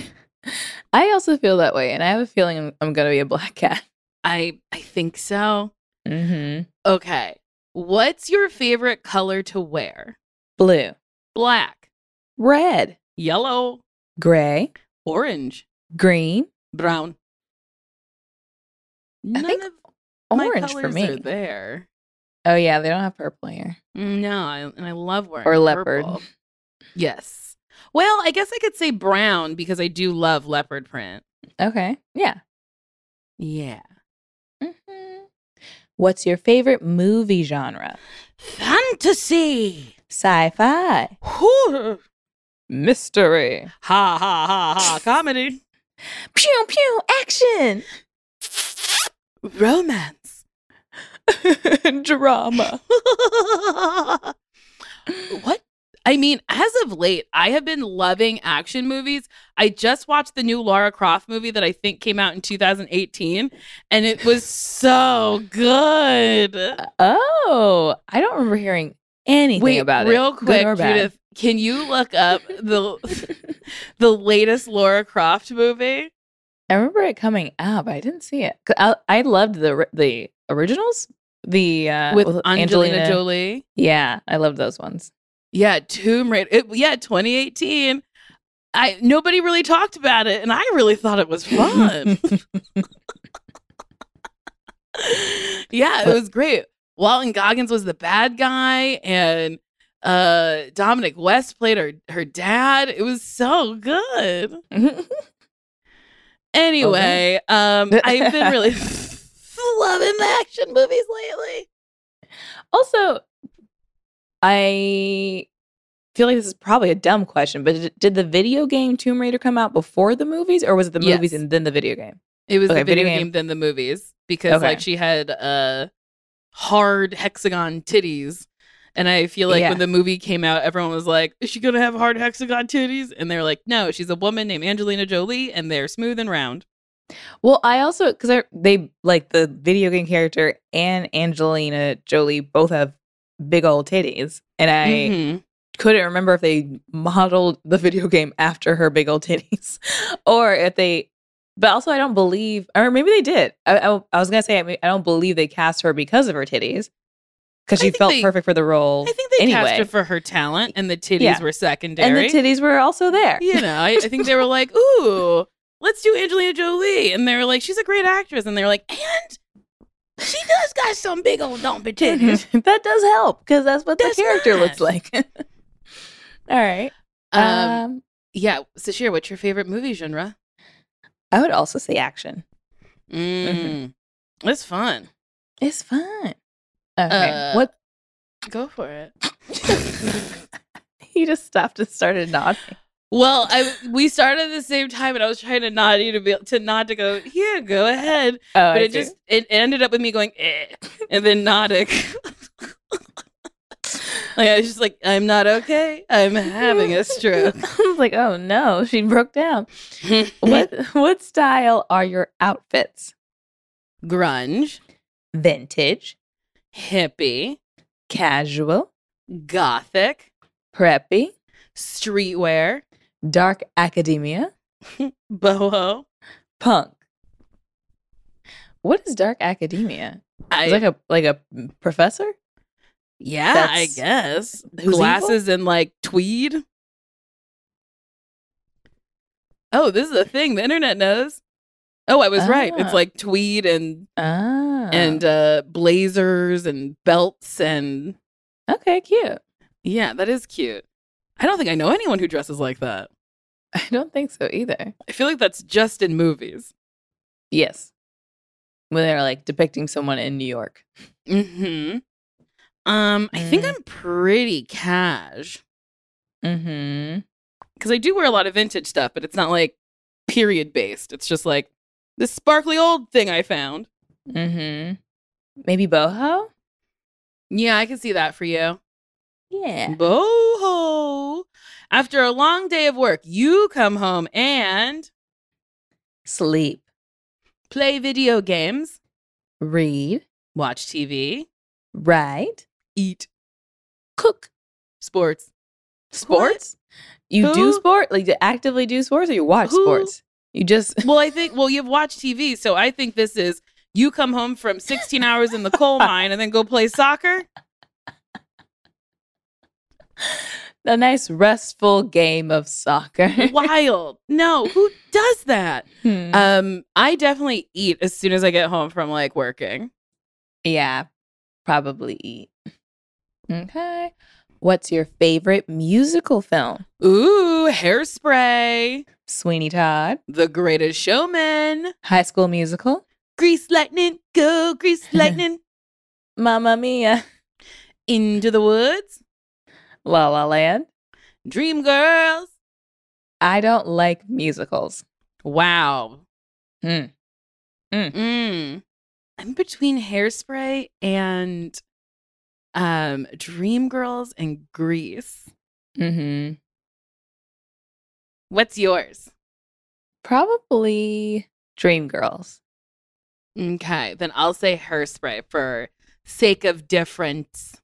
[SPEAKER 1] I also feel that way, and I have a feeling I'm, I'm going to be a black cat.
[SPEAKER 3] I I think so.
[SPEAKER 1] Mm-hmm.
[SPEAKER 3] Okay, what's your favorite color to wear?
[SPEAKER 1] Blue,
[SPEAKER 3] Black,
[SPEAKER 1] red,
[SPEAKER 3] yellow,
[SPEAKER 1] gray,
[SPEAKER 3] orange,
[SPEAKER 1] green,
[SPEAKER 3] brown. None
[SPEAKER 1] think
[SPEAKER 3] of my
[SPEAKER 1] orange for
[SPEAKER 3] colors
[SPEAKER 1] me.
[SPEAKER 3] are there.
[SPEAKER 1] Oh yeah, they don't have purple here
[SPEAKER 3] No, I, and I love wearing
[SPEAKER 1] or leopard.
[SPEAKER 3] purple. Yes. Well, I guess I could say brown because I do love leopard print.
[SPEAKER 1] Okay, yeah.
[SPEAKER 3] Yeah.
[SPEAKER 1] Mhm. What's your favorite movie genre?
[SPEAKER 3] Fantasy.
[SPEAKER 1] Sci-fi, mystery,
[SPEAKER 3] Ha ha ha ha. Comedy.
[SPEAKER 1] pew pew, action,
[SPEAKER 3] Romance.
[SPEAKER 1] drama.
[SPEAKER 3] what? I mean, as of late, I have been loving action movies. I just watched the new Lara Croft movie that I think came out in 2018, and it was so good.
[SPEAKER 1] Uh, oh, I don't remember hearing anything
[SPEAKER 3] Wait,
[SPEAKER 1] about
[SPEAKER 3] real
[SPEAKER 1] it. good
[SPEAKER 3] quick. Judith, can you look up the the latest Lara Croft movie?
[SPEAKER 1] I remember it coming out, but I didn't see it. I, I loved the the originals, The uh,
[SPEAKER 3] with Angelina, Jolie.
[SPEAKER 1] Yeah, I loved those ones.
[SPEAKER 3] Yeah, Tomb Raider. It, yeah, 2018. I nobody really talked about it, and I really thought it was fun. yeah, it was great. Walton Goggins was the bad guy, and uh Dominic West played her her dad. It was so good. Anyway, um, I've been really loving the action movies lately.
[SPEAKER 1] also, I feel like this is probably a dumb question, but did, did the video game Tomb Raider come out before the movies, or was it the movies
[SPEAKER 3] Yes.
[SPEAKER 1] and then the video game?
[SPEAKER 3] It was
[SPEAKER 1] Okay,
[SPEAKER 3] the video
[SPEAKER 1] video
[SPEAKER 3] game,
[SPEAKER 1] game.
[SPEAKER 3] than the movies because
[SPEAKER 1] Okay.
[SPEAKER 3] like she had uh hard hexagon titties. And I feel like
[SPEAKER 1] Yeah.
[SPEAKER 3] when the movie came out, everyone was like, Is she gonna have hard hexagon titties? And they're like, No, she's a woman named Angelina Jolie and they're smooth and round.
[SPEAKER 1] Well, I also because they like the video game character and Angelina Jolie both have big old titties, and I
[SPEAKER 3] Mhm.
[SPEAKER 1] couldn't remember if they modeled the video game after her big old titties, or if they. But also, I don't believe, or maybe they did. I, I, I was gonna say, I, mean, I don't believe they cast her because of her titties, because she felt
[SPEAKER 3] they-
[SPEAKER 1] perfect for the role.
[SPEAKER 3] I think they cast
[SPEAKER 1] anyway.
[SPEAKER 3] her for her talent and the titties
[SPEAKER 1] Yeah.
[SPEAKER 3] were secondary.
[SPEAKER 1] and the titties were also there.
[SPEAKER 3] you know, I, I think they were like, Ooh, let's do Angelina Jolie. And they were like, She's a great actress. And they were like, And she does got some big old dumpy titties.
[SPEAKER 1] that does help because that's what
[SPEAKER 3] That's
[SPEAKER 1] the character looks like. All right.
[SPEAKER 3] um,
[SPEAKER 1] Um,
[SPEAKER 3] yeah, Sasheer, what's your favorite movie genre?
[SPEAKER 1] I would also say action.
[SPEAKER 3] Mm. It's fun.
[SPEAKER 1] It's fun. Okay.
[SPEAKER 3] Uh,
[SPEAKER 1] what?
[SPEAKER 3] Go for it.
[SPEAKER 1] he just stopped and started nodding.
[SPEAKER 3] Well, I we started at the same time, and I was trying to nod you to be to nod to go here. Go ahead,
[SPEAKER 1] Oh,
[SPEAKER 3] but it just it ended up with me going eh, and then nodding. like I was just like, I'm not okay. I'm having a stroke.
[SPEAKER 1] I was like, oh no, she broke down. What what style are your outfits?
[SPEAKER 3] Grunge,
[SPEAKER 1] Vintage,
[SPEAKER 3] hippie,
[SPEAKER 1] casual,
[SPEAKER 3] gothic,
[SPEAKER 1] preppy,
[SPEAKER 3] streetwear,
[SPEAKER 1] dark academia,
[SPEAKER 3] boho.
[SPEAKER 1] punk. What is dark academia?
[SPEAKER 3] I,
[SPEAKER 1] like a like a professor?
[SPEAKER 3] Yeah, I guess. Glasses and like tweed. Oh, this is a thing the internet knows. Oh, I was right. It's
[SPEAKER 1] Ah.
[SPEAKER 3] like tweed and
[SPEAKER 1] Ah.
[SPEAKER 3] and uh blazers and belts and
[SPEAKER 1] okay, cute.
[SPEAKER 3] yeah, that is cute. I don't think I know anyone who dresses like that.
[SPEAKER 1] I don't think so either.
[SPEAKER 3] I feel like that's just in movies.
[SPEAKER 1] Yes. When they're like depicting someone in New York.
[SPEAKER 3] Mm-hmm. Um, I think
[SPEAKER 1] Mm.
[SPEAKER 3] I'm pretty cash
[SPEAKER 1] Mm-hmm.
[SPEAKER 3] because I do wear a lot of vintage stuff, but it's not like period based. It's just like this sparkly old thing I found.
[SPEAKER 1] Mm-hmm. Maybe boho?
[SPEAKER 3] Yeah, I can see that for you.
[SPEAKER 1] Yeah.
[SPEAKER 3] Boho. After a long day of work, you come home and
[SPEAKER 1] Sleep.
[SPEAKER 3] play video games,
[SPEAKER 1] Read.
[SPEAKER 3] watch TV,
[SPEAKER 1] Write.
[SPEAKER 3] eat,
[SPEAKER 1] Cook.
[SPEAKER 3] sports.
[SPEAKER 1] Sports? You do sport? Like to actively do sports or you watch
[SPEAKER 3] Who-
[SPEAKER 1] sports? You just
[SPEAKER 3] Well, I think, well, you've watched TV, so I think this is you come home from 16 hours in the coal mine and then go play soccer.
[SPEAKER 1] a nice restful game of soccer.
[SPEAKER 3] Wild. No, who does that?
[SPEAKER 1] Hmm.
[SPEAKER 3] Um, I definitely eat as soon as I get home from like working.
[SPEAKER 1] yeah. Probably eat. Okay. What's your favorite musical film?
[SPEAKER 3] Ooh, hairspray.
[SPEAKER 1] Sweeney Todd.
[SPEAKER 3] The greatest showman.
[SPEAKER 1] High School Musical.
[SPEAKER 3] Grease lightning, go grease lightning.
[SPEAKER 1] Mamma Mia.
[SPEAKER 3] Into the woods.
[SPEAKER 1] La La Land.
[SPEAKER 3] Dream girls.
[SPEAKER 1] I don't like musicals.
[SPEAKER 3] Wow.
[SPEAKER 1] Hmm. Mm.
[SPEAKER 3] Mm. I'm between hairspray and um Dreamgirls and Grease.
[SPEAKER 1] Mm-hmm.
[SPEAKER 3] What's yours?
[SPEAKER 1] Probably Dreamgirls.
[SPEAKER 3] Okay, then I'll say hairspray for sake of difference.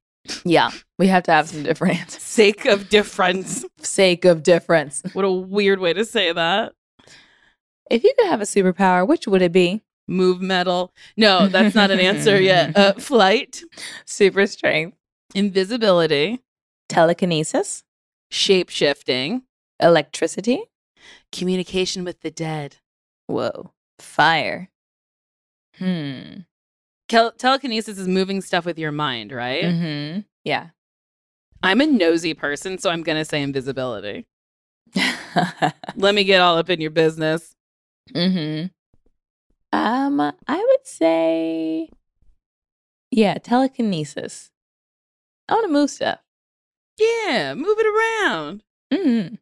[SPEAKER 1] Yeah, we have to have some different answers.
[SPEAKER 3] Sake of difference.
[SPEAKER 1] Sake of difference.
[SPEAKER 3] What a weird way to say that.
[SPEAKER 1] If you could have a superpower, which would it be?
[SPEAKER 3] Move metal. No, that's not an answer yet. Uh, flight,
[SPEAKER 1] Super strength.
[SPEAKER 3] invisibility,
[SPEAKER 1] Telekinesis.
[SPEAKER 3] shape shifting,
[SPEAKER 1] Electricity.
[SPEAKER 3] communication with the dead.
[SPEAKER 1] Whoa. Fire. Hmm.
[SPEAKER 3] Kel- telekinesis is moving stuff with your mind, right?
[SPEAKER 1] Mm-hmm. Yeah.
[SPEAKER 3] I'm a nosy person, so I'm going to say invisibility. Let me get all up in your business.
[SPEAKER 1] mm-hmm. Um, I would say, yeah, telekinesis. I want to move stuff.
[SPEAKER 3] Yeah, move it around.
[SPEAKER 1] Mm-hmm.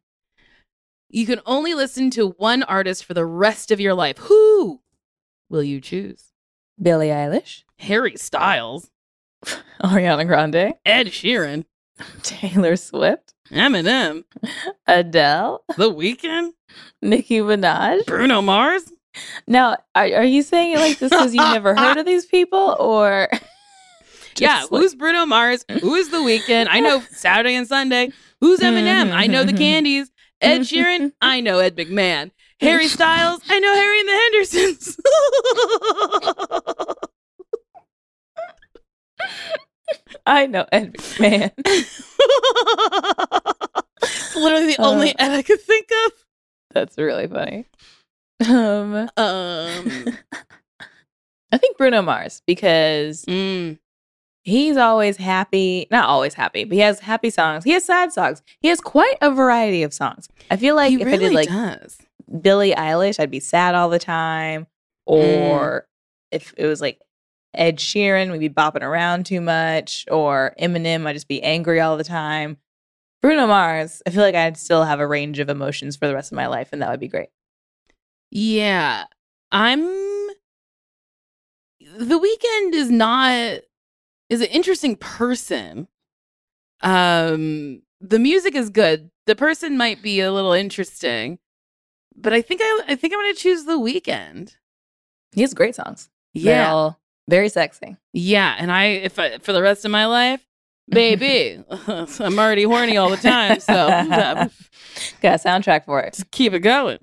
[SPEAKER 3] You can only listen to one artist for the rest of your life. Who will you choose?
[SPEAKER 1] Billie Eilish,
[SPEAKER 3] Harry Styles,
[SPEAKER 1] Ariana Grande,
[SPEAKER 3] Ed Sheeran,
[SPEAKER 1] Taylor Swift,
[SPEAKER 3] Eminem,
[SPEAKER 1] Adele,
[SPEAKER 3] The Weeknd,
[SPEAKER 1] Nicki Minaj.
[SPEAKER 3] Bruno Mars.
[SPEAKER 1] Now, are, are you saying it like this because you never heard of these people, or
[SPEAKER 3] yeah,
[SPEAKER 1] like-
[SPEAKER 3] who's Bruno Mars? Who is The Weeknd? I know Saturday and Sunday. Who's Eminem? I know the Candies. Ed Sheeran? I know Ed McMahon. Harry Styles? I know Harry and the Hendersons.
[SPEAKER 1] I know Ed McMahon.
[SPEAKER 3] it's literally the only
[SPEAKER 1] Uh.
[SPEAKER 3] Ed I could think of.
[SPEAKER 1] That's really funny. Um,
[SPEAKER 3] Um,
[SPEAKER 1] I think Bruno Mars because
[SPEAKER 3] mm,
[SPEAKER 1] he's always happy. Not always happy, but he has happy songs. He has sad songs. He has quite a variety of songs. I feel like
[SPEAKER 3] he
[SPEAKER 1] if
[SPEAKER 3] really
[SPEAKER 1] I did like
[SPEAKER 3] does.
[SPEAKER 1] Billie Eilish, I'd be sad all the time. Or if it was like Ed Sheeran, we'd be bopping around too much. Or Eminem, I'd just be angry all the time. Bruno Mars, I feel like I'd still have a range of emotions for the rest of my life, and that would be great.
[SPEAKER 3] Yeah. I'm The Weeknd is not is an interesting person. Um the music is good. The person might be a little interesting. But I think I I think I'm going to choose The Weeknd.
[SPEAKER 1] He has great songs. They're
[SPEAKER 3] Yeah.
[SPEAKER 1] all very sexy.
[SPEAKER 3] Yeah, and I if I for the rest of my life, baby, I'm already horny all the time, so
[SPEAKER 1] Got a soundtrack for it.
[SPEAKER 3] just keep it going.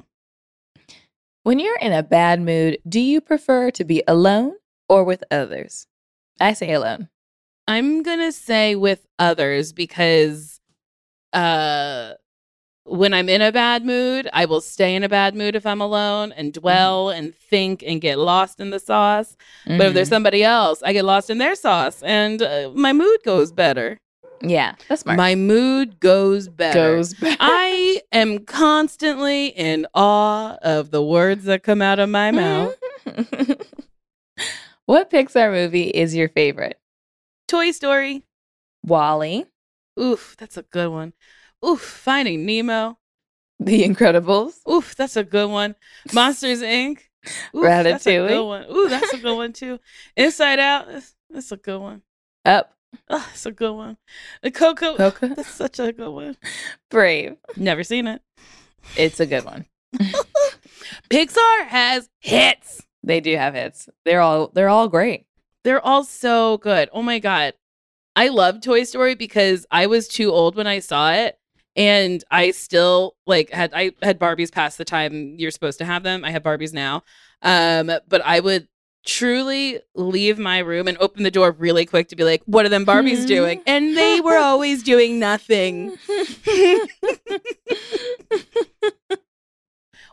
[SPEAKER 1] When you're in a bad mood, do you prefer to be alone or with others? I say alone.
[SPEAKER 3] I'm gonna say with others because uh when I'm in a bad mood, I will stay in a bad mood if I'm alone and dwell and think and get lost in the sauce. But if there's
[SPEAKER 1] Mhm.
[SPEAKER 3] somebody else, I get lost in their sauce and uh, my mood goes better.
[SPEAKER 1] Yeah, that's smart.
[SPEAKER 3] My mood goes better.
[SPEAKER 1] goes back.
[SPEAKER 3] I am constantly in awe of the words that come out of my mouth.
[SPEAKER 1] what Pixar movie is your favorite?
[SPEAKER 3] Toy Story.
[SPEAKER 1] WALL-E,
[SPEAKER 3] Oof, that's a good one. Oof, Finding Nemo.
[SPEAKER 1] The Incredibles,
[SPEAKER 3] Oof, that's a good one. Monsters Inc. Oof, That's a
[SPEAKER 1] Ratatouille.
[SPEAKER 3] good one. Ooh, that's a good one too. Inside Out. That's a good one.
[SPEAKER 1] Up,
[SPEAKER 3] Oh, that's a good one. Coco.
[SPEAKER 1] Coco,
[SPEAKER 3] That's such a good one.
[SPEAKER 1] Brave.
[SPEAKER 3] Never seen it.
[SPEAKER 1] It's a good one.
[SPEAKER 3] Pixar has hits.
[SPEAKER 1] They do have hits. They're all they're all great.
[SPEAKER 3] They're all so good. Oh my god. I love Toy Story because I was too old when I saw it and I still like had I had Barbies past the time you're supposed to have them. I have Barbies now. Um but I would truly leave my room and open the door really quick to be like what are them Barbies doing? And they were always doing nothing.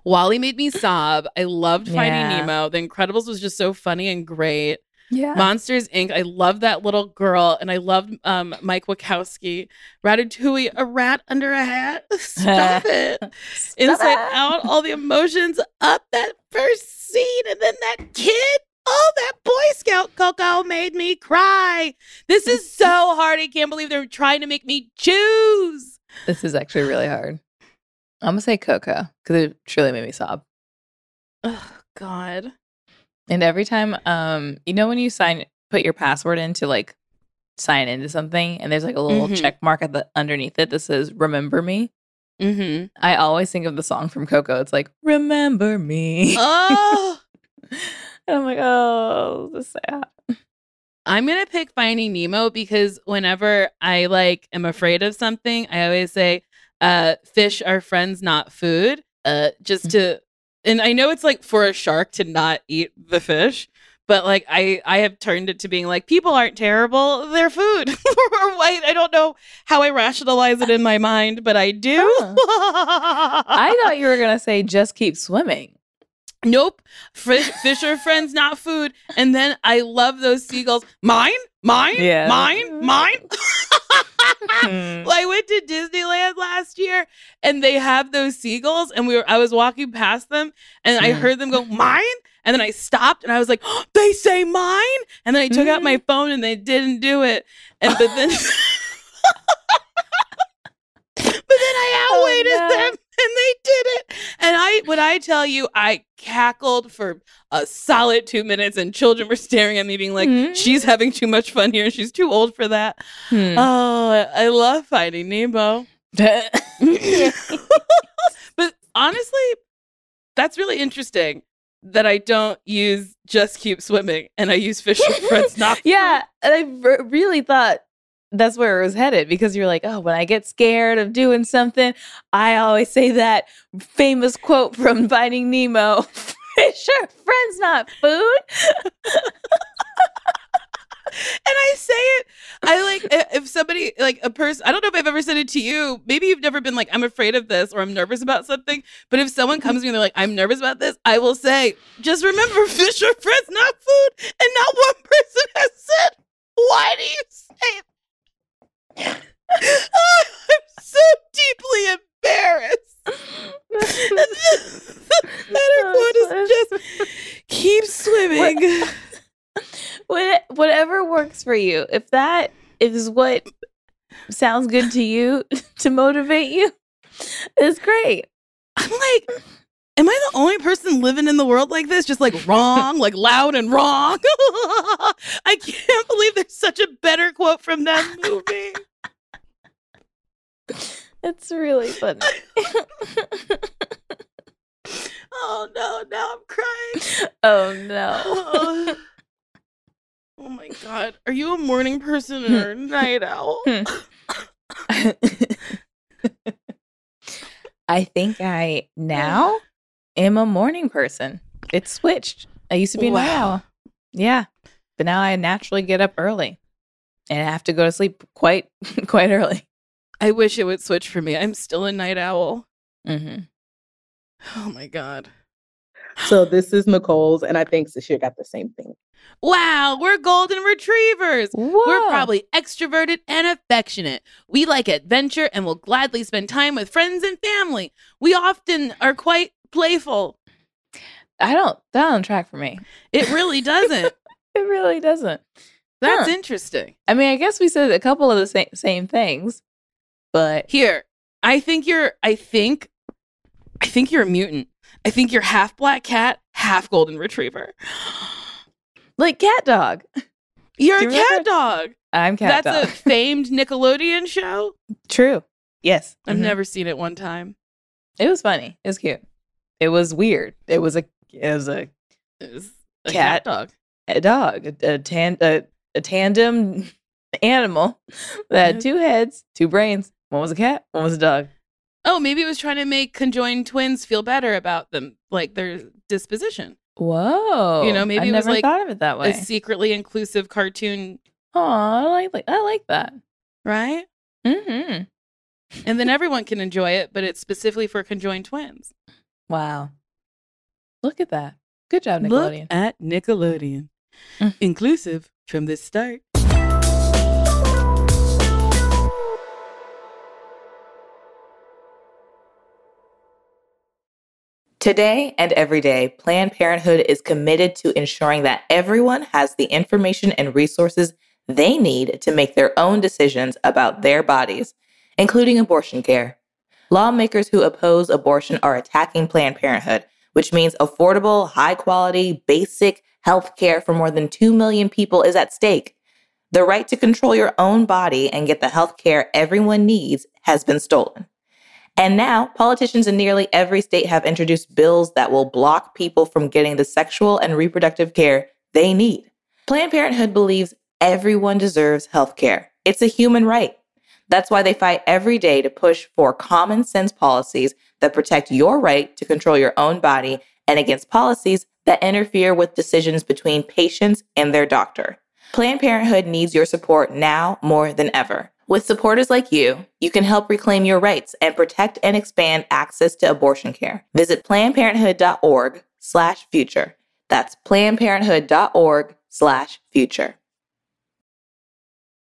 [SPEAKER 3] WALL-E made me sob. I loved Finding
[SPEAKER 1] Yeah.
[SPEAKER 3] Nemo. The Incredibles was just so funny and great.
[SPEAKER 1] yeah.
[SPEAKER 3] Monsters Inc. I love that little girl, and I love um, Mike Wazowski. Ratatouille, a rat under a hat. Stop it. Inside
[SPEAKER 1] it.
[SPEAKER 3] Out, all the emotions up that first scene, and then that kid. Oh, that Boy Scout Coco made me cry. This is so hard. I can't believe they're trying to make me choose.
[SPEAKER 1] This is actually really hard. I'm gonna say Coco because it truly made me sob.
[SPEAKER 3] Oh, God.
[SPEAKER 1] And every time, um, you know when you sign, put your password in to like sign into something, and there's like a little
[SPEAKER 3] Mhm.
[SPEAKER 1] check mark at the underneath it that says "Remember Me."
[SPEAKER 3] Mm-hmm.
[SPEAKER 1] I always think of the song from Coco. It's like "Remember Me,"
[SPEAKER 3] Oh.
[SPEAKER 1] and I'm like, "Oh, this is sad."
[SPEAKER 3] I'm gonna pick Finding Nemo because whenever I like am afraid of something, I always say, uh, fish are friends, not food. Uh, just to and I know it's like for a shark to not eat the fish, but like I I have turned it to being like people aren't terrible, they're food. or white. I don't know how I rationalize it in my mind, but I do.
[SPEAKER 1] I thought you were gonna say just keep swimming.
[SPEAKER 3] Nope. Fish, fish are friends, not food. And then I love those seagulls. Mine, mine,
[SPEAKER 1] Yeah.
[SPEAKER 3] mine, mine.
[SPEAKER 1] Hmm.
[SPEAKER 3] Well, I went to Disneyland last year and they have those seagulls and we were I was walking past them and I
[SPEAKER 1] Mm.
[SPEAKER 3] heard them go, Mine? And then I stopped and I was like, "Oh, they say mine? And then I took out my phone and they didn't do it. And but then But then I
[SPEAKER 1] Oh, no.
[SPEAKER 3] them and they did it. And I when I tell you I cackled for a solid two minutes and children were staring at me being like,
[SPEAKER 1] Mhm.
[SPEAKER 3] She's having too much fun here. She's too old for that.
[SPEAKER 1] Hmm.
[SPEAKER 3] Oh, I I love finding Nemo. but honestly, that's really interesting that I don't use just keep swimming and I use fish friends not
[SPEAKER 1] yeah, and I really thought that's where it was headed because you're like, oh, when I get scared of doing something, I always say that famous quote from Finding Nemo: "Fish are friends, not food."
[SPEAKER 3] And I say it, I like if somebody like a person. I don't know if I've ever said it to you. Maybe you've never been like, I'm afraid of this or I'm nervous about something. But if someone mm-hmm. comes to me and they're like, I'm nervous about this, I will say, just remember, fish are friends, not food. And not one person has said, Why do you say it? I'm so deeply embarrassed. the better quote is just keep swimming.
[SPEAKER 1] What, whatever works for you. If that is what sounds good to you to motivate you, it's great.
[SPEAKER 3] I'm like, am I the only person living in the world like this? Just like wrong, like loud and wrong. I can't believe there's such a better quote from that movie.
[SPEAKER 1] It's really funny.
[SPEAKER 3] Oh no, now I'm crying.
[SPEAKER 1] oh no.
[SPEAKER 3] Oh. Oh my god. Are you a morning person hmm. or a night owl? Hmm.
[SPEAKER 1] I think I now am a morning person. It's switched. I used to be a night
[SPEAKER 3] Wow.
[SPEAKER 1] owl. Yeah. But now I naturally get up early and I have to go to sleep quite quite early.
[SPEAKER 3] I wish it would switch for me. I'm still a night owl.
[SPEAKER 1] Mm-hmm.
[SPEAKER 3] Oh my god.
[SPEAKER 5] So this is Nicole's, and I think Sasheer got the same thing.
[SPEAKER 3] Wow, we're golden retrievers. We're probably extroverted and affectionate. We like adventure and will gladly spend time with friends and family. We often are quite playful.
[SPEAKER 1] I don't that don't track for me.
[SPEAKER 3] It really doesn't.
[SPEAKER 1] It really doesn't.
[SPEAKER 3] That's
[SPEAKER 1] Huh.
[SPEAKER 3] interesting.
[SPEAKER 1] I mean, I guess we said a couple of the same same things, but
[SPEAKER 3] Here, I think you're I think I think you're a mutant. I think you're half black cat, half golden retriever.
[SPEAKER 1] like cat dog.
[SPEAKER 3] You're
[SPEAKER 1] Do
[SPEAKER 3] a
[SPEAKER 1] you
[SPEAKER 3] cat dog.
[SPEAKER 1] I'm cat
[SPEAKER 3] That's
[SPEAKER 1] dog.
[SPEAKER 3] a famed Nickelodeon show.
[SPEAKER 1] True. Yes.
[SPEAKER 3] I've
[SPEAKER 1] Mhm.
[SPEAKER 3] never seen it one time.
[SPEAKER 1] It was funny. It was cute. It was weird. It was a it was a,
[SPEAKER 3] It was a
[SPEAKER 1] Cat.
[SPEAKER 3] cat dog.
[SPEAKER 1] a dog, a, a tan a, a tandem animal that had two heads, two brains. One was a cat, one was a dog.
[SPEAKER 3] Oh, maybe it was trying to make conjoined twins feel better about them, like their disposition.
[SPEAKER 1] Whoa.
[SPEAKER 3] You know, maybe
[SPEAKER 1] I
[SPEAKER 3] it was
[SPEAKER 1] never
[SPEAKER 3] like
[SPEAKER 1] thought of it that way.
[SPEAKER 3] A secretly inclusive cartoon,
[SPEAKER 1] Oh, I like, like I like that.
[SPEAKER 3] right?
[SPEAKER 1] Mm-hmm.
[SPEAKER 3] And then everyone can enjoy it, but it's specifically for conjoined twins.
[SPEAKER 1] Wow. Look at that. Good job, Nickelodeon.
[SPEAKER 3] Look at Nickelodeon.
[SPEAKER 1] Mm.
[SPEAKER 3] Inclusive from the start.
[SPEAKER 1] Today and every day, Planned Parenthood is committed to ensuring that everyone has the information and resources they need to make their own decisions about their bodies, including abortion care. Lawmakers who oppose abortion are attacking Planned Parenthood, which means affordable, high quality, basic health care for more than 2 million people is at stake. The right to control your own body and get the health care everyone needs has been stolen. And now, politicians in nearly every state have introduced bills that will block people from getting the sexual and reproductive care they need. Planned Parenthood believes everyone deserves health care. It's a human right. That's why they fight every day to push for common sense policies that protect your right to control your own body and against policies that interfere with decisions between patients and their doctor. Planned Parenthood needs your support now more than ever. With supporters like you, you can help reclaim your rights and protect and expand access to abortion care. Visit PlannedParenthood.org slash future. That's PlannedParenthood.org slash future.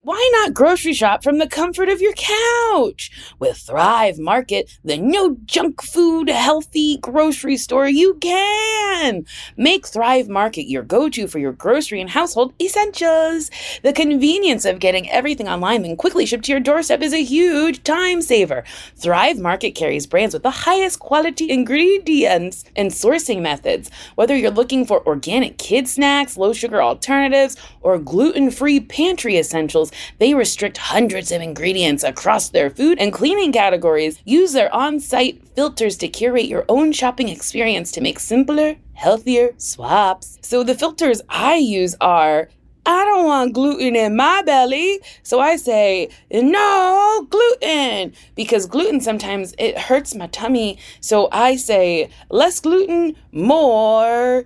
[SPEAKER 3] Why not grocery shop from the comfort of your couch? With Thrive Market, the no junk food, healthy grocery store, you can. Make Thrive Market your go to for your grocery and household essentials. The convenience of getting everything online and quickly shipped to your doorstep is a huge time saver. Thrive Market carries brands with the highest quality ingredients and sourcing methods. Whether you're looking for organic kid snacks, low sugar alternatives, or gluten free pantry essentials, they restrict hundreds of ingredients across their food and cleaning categories. Use their on site filters to curate your own shopping experience to make simpler, healthier swaps. So the filters I use are I don't want gluten in my belly. So I say, no gluten because gluten sometimes it hurts my tummy. So I say, less gluten, more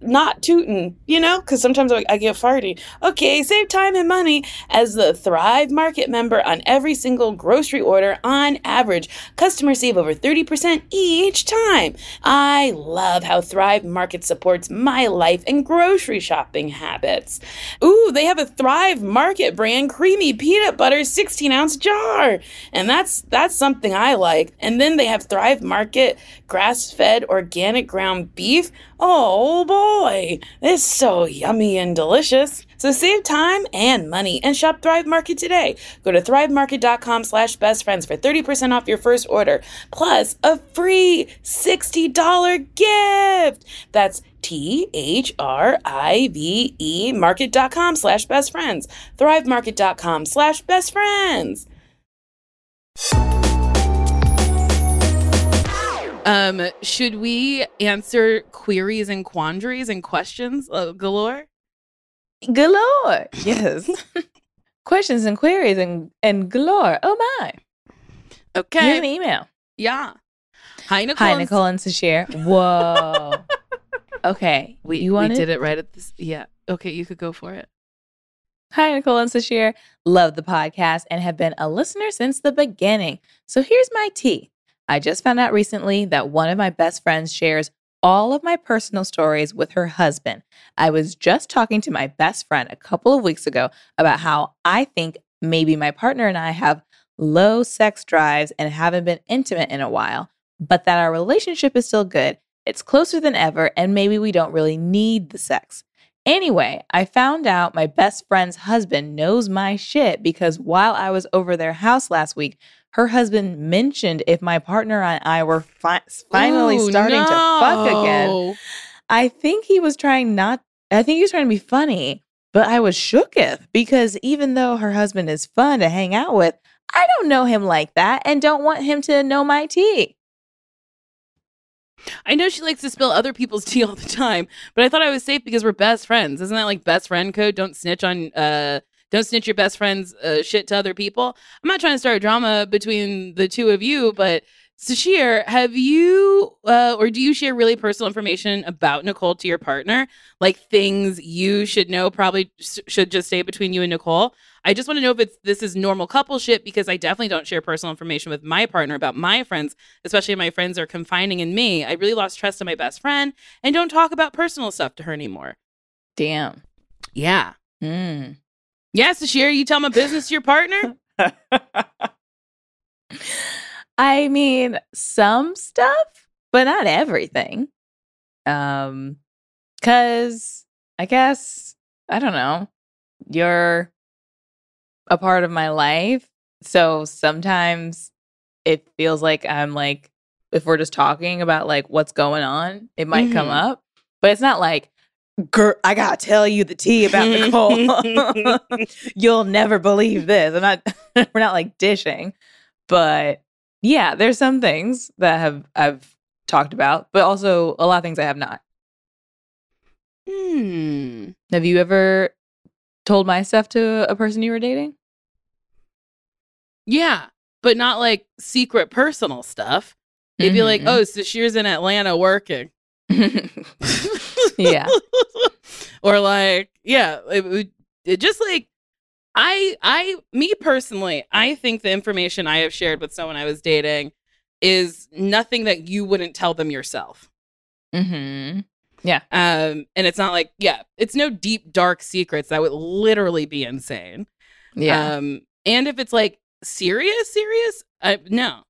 [SPEAKER 3] not tooting, you know, because sometimes I, get farty. Okay, save time and money as the Thrive Market member on every single grocery order on average. Customers save over 30% each time. I love how Thrive Market supports my life and grocery shopping habits. Ooh, they have a Thrive Market brand creamy peanut butter 16 ounce jar. And that's that's something I like. And then they have Thrive Market grass fed organic ground beef. Oh boy, it's so yummy and delicious. So save time and money and shop Thrive Market today. Go to thrivemarket.com slash best friends for 30% off your first order, plus a free $60 gift. That's T-H-R-I-V-E market.com slash best friends. Thrivemarket.com slash best friends.
[SPEAKER 6] Um, should we answer queries and quandaries and questions uh, galore?
[SPEAKER 1] Galore. Yes. Questions and queries and, and galore. Oh my.
[SPEAKER 6] Okay.
[SPEAKER 1] Here's an email.
[SPEAKER 6] Yeah. Hi, Nicole.
[SPEAKER 1] Hi, Nicole and Sasheer. Whoa. okay.
[SPEAKER 6] We,
[SPEAKER 1] you
[SPEAKER 6] we did it right at this. Yeah. Okay, you could go for it.
[SPEAKER 1] Hi, Nicole and Sasheer. Love the podcast and have been a listener since the beginning. So here's my tea. I just found out recently that one of my best friends shares all of my personal stories with her husband. I was just talking to my best friend a couple of weeks ago about how I think maybe my partner and I have low sex drives and haven't been intimate in a while, but that our relationship is still good. It's closer than ever, and maybe we don't really need the sex. Anyway, I found out my best friend's husband knows my shit because while I was over their house last week, her husband mentioned if my partner and I were fi- finally
[SPEAKER 6] Ooh,
[SPEAKER 1] starting to fuck again. I think he was trying not, I think he was trying to be funny, but I was shooketh because even though her husband is fun to hang out with, I don't know him like that and don't want him to know my tea.
[SPEAKER 6] I know she likes to spill other people's tea all the time, but I thought I was safe because we're best friends. Isn't that like best friend code? Don't snitch on uh don't snitch your best friend's uh, shit to other people. I'm not trying to start drama between the two of you, but Sasheer, have you uh, or do you share really personal information about Nicole to your partner? Like things you should know probably should just stay between you and Nicole? I just want to know if it's this is normal couple shit because I definitely don't share personal information with my partner about my friends, especially if my friends are confining in me. I really lost trust in my best friend and don't talk about personal stuff to her anymore.
[SPEAKER 1] Damn.
[SPEAKER 6] Yeah.
[SPEAKER 1] Mm.
[SPEAKER 6] Yes, Sasheer, you tell my business to your partner?
[SPEAKER 1] I mean, some stuff, but not everything. Um, cause I guess I don't know. You're a part of my life, so sometimes it feels like I'm like, if we're just talking about like what's going on, it might come
[SPEAKER 6] Mhm.
[SPEAKER 1] up, but it's not like. Girl, I gotta tell you the tea about Nicole. You'll never believe this. I'm not. we're not like dishing, but yeah, there's some things that have I've talked about, but also a lot of things I have not.
[SPEAKER 6] Hmm.
[SPEAKER 1] Have you ever told my stuff to a person you were dating?
[SPEAKER 6] Yeah, but not like secret personal stuff. It'd be like,
[SPEAKER 1] Mhm.
[SPEAKER 6] oh, Sasheer's in Atlanta working.
[SPEAKER 1] Yeah.
[SPEAKER 3] or like, yeah, it, would- it just like I I me personally, I think the information I have shared with someone I was dating is nothing that you wouldn't tell them yourself.
[SPEAKER 1] hmm Yeah.
[SPEAKER 3] Um and it's not like, yeah, it's no deep dark secrets that would literally be insane.
[SPEAKER 1] Yeah.
[SPEAKER 3] Um and if it's like serious serious, I no.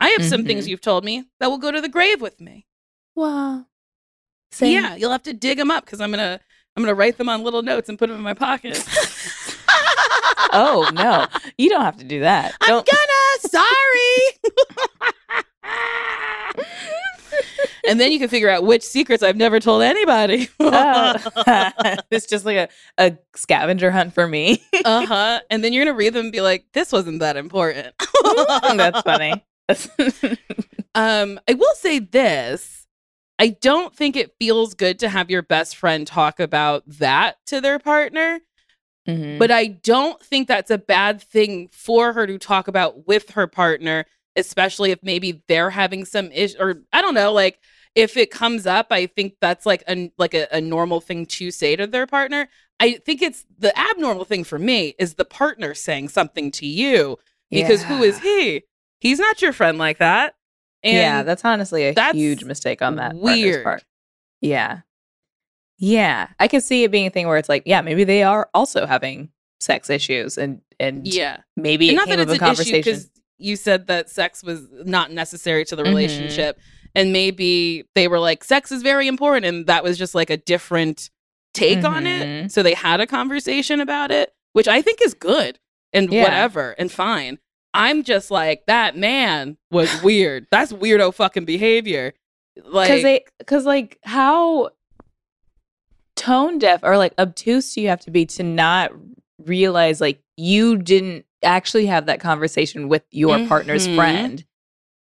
[SPEAKER 3] I have some things
[SPEAKER 1] Mhm.
[SPEAKER 3] you've told me that will go to the grave with me.
[SPEAKER 1] wow.
[SPEAKER 3] Yeah, you'll have to dig them up because I'm gonna I'm gonna write them on little notes and put them in my pocket.
[SPEAKER 1] Oh no, you don't have to do that.
[SPEAKER 3] I'm gonna. Sorry. and then you can figure out which secrets I've never told anybody.
[SPEAKER 1] Oh. it's just like a, a scavenger hunt for me.
[SPEAKER 3] uh huh. And then you're gonna read them and be like, "This wasn't that important."
[SPEAKER 1] That's funny.
[SPEAKER 3] Um, I will say this. I don't think it feels good to have your best friend talk about that to their partner.
[SPEAKER 1] Mhm.
[SPEAKER 3] But I don't think that's a bad thing for her to talk about with her partner, especially if maybe they're having some issue or I don't know, like if it comes up, I think that's like a like a, a normal thing to say to their partner. I think it's the abnormal thing for me is the partner saying something to you because who is he? He's not your friend like that. And
[SPEAKER 1] yeah, that's honestly a
[SPEAKER 3] that's
[SPEAKER 1] huge mistake on that
[SPEAKER 3] weird.
[SPEAKER 1] part. Yeah. Yeah. I can see it being a thing where it's like, yeah, maybe they are also having sex issues and and
[SPEAKER 3] yeah.
[SPEAKER 1] maybe
[SPEAKER 3] and
[SPEAKER 1] it
[SPEAKER 3] not that it's
[SPEAKER 1] a
[SPEAKER 3] an issue
[SPEAKER 1] conversation.
[SPEAKER 3] because you said that sex was not necessary to the
[SPEAKER 1] Mhm.
[SPEAKER 3] relationship and maybe they were like sex is very important and that was just like a different take on it
[SPEAKER 1] Mhm.
[SPEAKER 3] so they had a conversation about it which i think is good and
[SPEAKER 1] Yeah.
[SPEAKER 3] whatever and fine i'm just like that man was weird that's weirdo fucking behavior like
[SPEAKER 1] Because they because like how tone deaf or like obtuse do you have to be to not realize like you didn't actually have that conversation with your partner's
[SPEAKER 3] Mhm.
[SPEAKER 1] friend.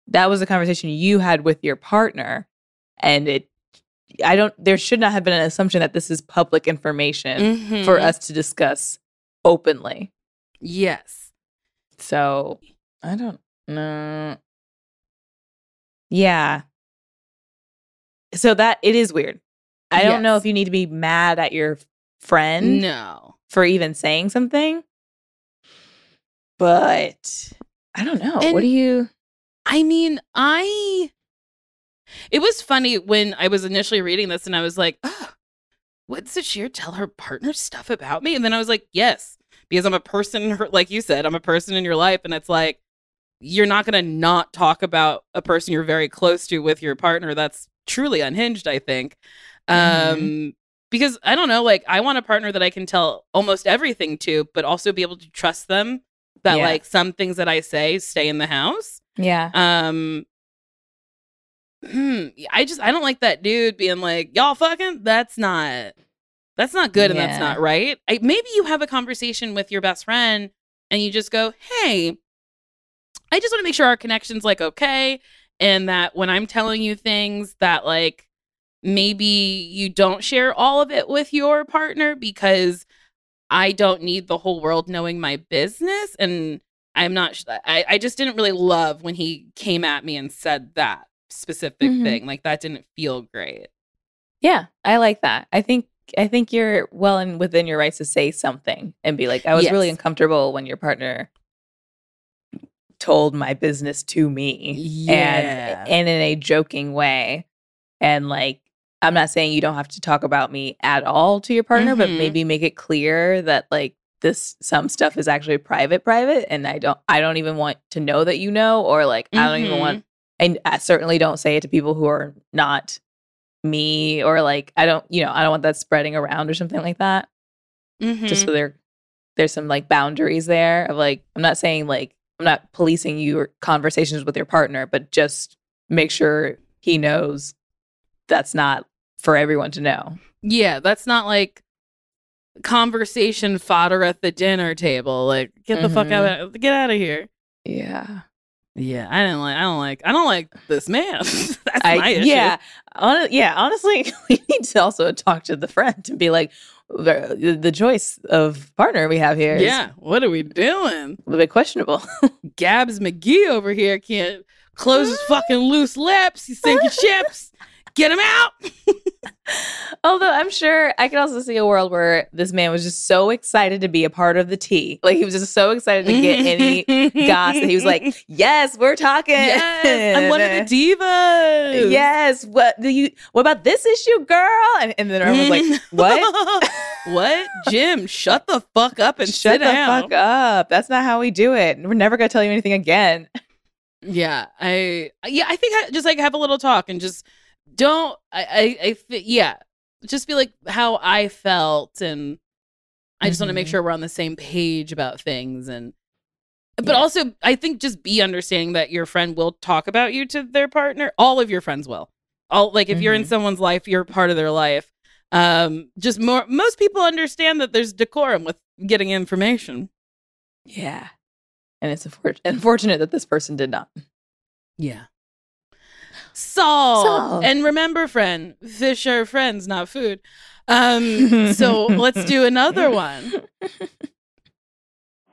[SPEAKER 1] That was a conversation you had with your partner. And it I don't there should not have been an assumption that this is public information for
[SPEAKER 3] Mhm.
[SPEAKER 1] us to discuss openly.
[SPEAKER 3] yes
[SPEAKER 1] So I don't know. Yeah. So that it is weird. I don't know if you need to be mad at your friend
[SPEAKER 3] no
[SPEAKER 1] for even saying something, but I don't know.
[SPEAKER 3] And-
[SPEAKER 1] what do you?
[SPEAKER 3] I mean, I. It was funny when I was initially reading this and I was like, oh, would Sasheer tell her partner stuff about me? And then I was like, yes, because I'm a person, like you said, I'm a person in your life. And it's like, you're not going to not talk about a person you're very close to with your partner. That's truly unhinged, I think. Um, because I don't know, like, I want a partner that I can tell almost everything to, but also be able to trust them that,
[SPEAKER 1] Yeah.
[SPEAKER 3] like, some things that I say stay in the house.
[SPEAKER 1] Yeah.
[SPEAKER 3] Um, hmm, I just I don't like that dude being like y'all fucking. That's not that's not good and that's not right. I, maybe you have a conversation with your best friend and you just go, hey, I just want to make sure our connection's like okay, and that when I'm telling you things that like maybe you don't share all of it with your partner because I don't need the whole world knowing my business and I'm not sh- I I just didn't really love when he came at me and said that specific
[SPEAKER 1] Mhm.
[SPEAKER 3] thing. Like that didn't feel great.
[SPEAKER 1] Yeah. I like that. I think I think you're well and within your rights to say something and be like, I was really uncomfortable when your partner told my business to me.
[SPEAKER 3] Yeah.
[SPEAKER 1] And and in a joking way. And like I'm not saying you don't have to talk about me at all to your partner, but
[SPEAKER 3] Mhm.
[SPEAKER 1] maybe make it clear that like this some stuff is actually private private and I don't I don't even want to know that you know or like I don't even want and I certainly don't say it to people who are not me or like I don't you know I don't want that spreading around or something like that
[SPEAKER 3] Mhm.
[SPEAKER 1] just so there there's some like boundaries there of like I'm not saying like I'm not policing your conversations with your partner but just make sure he knows that's not for everyone to know
[SPEAKER 3] yeah, that's not like conversation fodder at the dinner table. Like get the fuck
[SPEAKER 1] Mhm.
[SPEAKER 3] out of get out of here.
[SPEAKER 1] yeah
[SPEAKER 3] Yeah, I didn't like I don't like I don't like this man. that's
[SPEAKER 1] I
[SPEAKER 3] my issue.
[SPEAKER 1] yeah hon- yeah honestly we need to also talk to the friend and be like the, the choice of partner we have here.
[SPEAKER 3] Yeah, what are we doing?
[SPEAKER 1] a little bit questionable
[SPEAKER 3] Gabs McGee over here can't close his fucking loose lips. He's sinking ships. Get him out.
[SPEAKER 1] Although I'm sure I could also see a world where this man was just so excited to be a part of the tea. Like he was just so excited to get any gossip. He was like, Yes, we're talking.
[SPEAKER 3] Yes, I'm one of the divas.
[SPEAKER 1] Yes. What do you what about this issue, girl? And, and then everyone was like, What?
[SPEAKER 3] what? Jim, shut the fuck up and
[SPEAKER 1] Shut
[SPEAKER 3] sit
[SPEAKER 1] the
[SPEAKER 3] down.
[SPEAKER 1] fuck up. That's not how we do it. We're never gonna tell you anything again.
[SPEAKER 3] Yeah, I yeah, I think I just like have a little talk and just don't I I, I yeah, just be like how I felt and I just want to make sure we're on the same page about things and but
[SPEAKER 1] Yeah.
[SPEAKER 3] also I think just be understanding that your friend will talk about you to their partner. All of your friends will. All like if you're in
[SPEAKER 1] Mhm.
[SPEAKER 3] someone's life, you're part of their life. Um just more most people understand that there's decorum with getting information.
[SPEAKER 1] Yeah. And it's unfortunate that this person did not.
[SPEAKER 3] Yeah. Saul.
[SPEAKER 1] Saul.
[SPEAKER 3] And remember, friend, fish are friends, not food. Um, so let's do another one.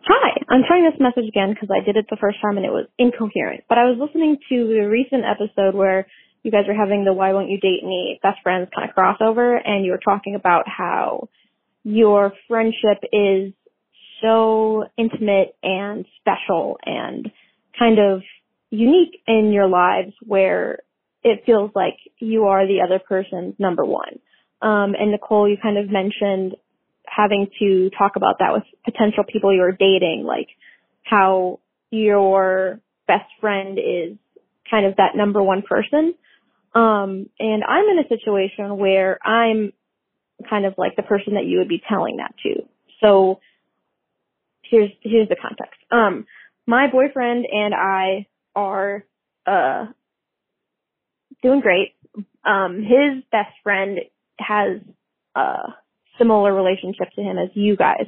[SPEAKER 7] Hi, I'm trying this message again because I did it the first time and it was incoherent. But I was listening to the recent episode where you guys were having the Why Won't You Date Me best friends kind of crossover and you were talking about how your friendship is so intimate and special and kind of unique in your lives where it feels like you are the other person's number one. Um, and Nicole, you kind of mentioned having to talk about that with potential people you're dating, like how your best friend is kind of that number one person. Um, and I'm in a situation where I'm kind of like the person that you would be telling that to. So here's here's the context. Um, my boyfriend and I are uh doing great. Um, his best friend has a similar relationship to him as you guys.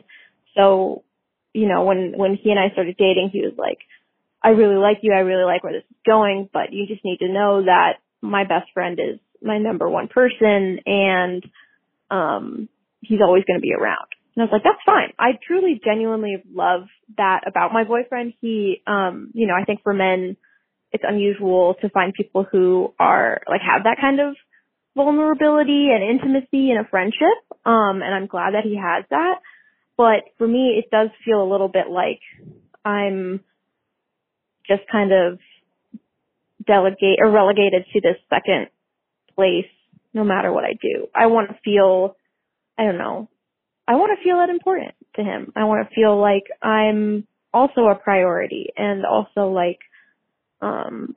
[SPEAKER 7] So, you know, when when he and I started dating, he was like, "I really like you. I really like where this is going, but you just need to know that my best friend is my number one person, and um, he's always going to be around." And I was like, "That's fine. I truly, genuinely love that about my boyfriend. He, um, you know, I think for men, it's unusual to find people who are like have that kind of vulnerability and intimacy in a friendship. Um, and I'm glad that he has that. But for me, it does feel a little bit like I'm just kind of delegate or relegated to this second place no matter what I do. I want to feel, I don't know, I want to feel that important to him. I want to feel like I'm also a priority and also like, um,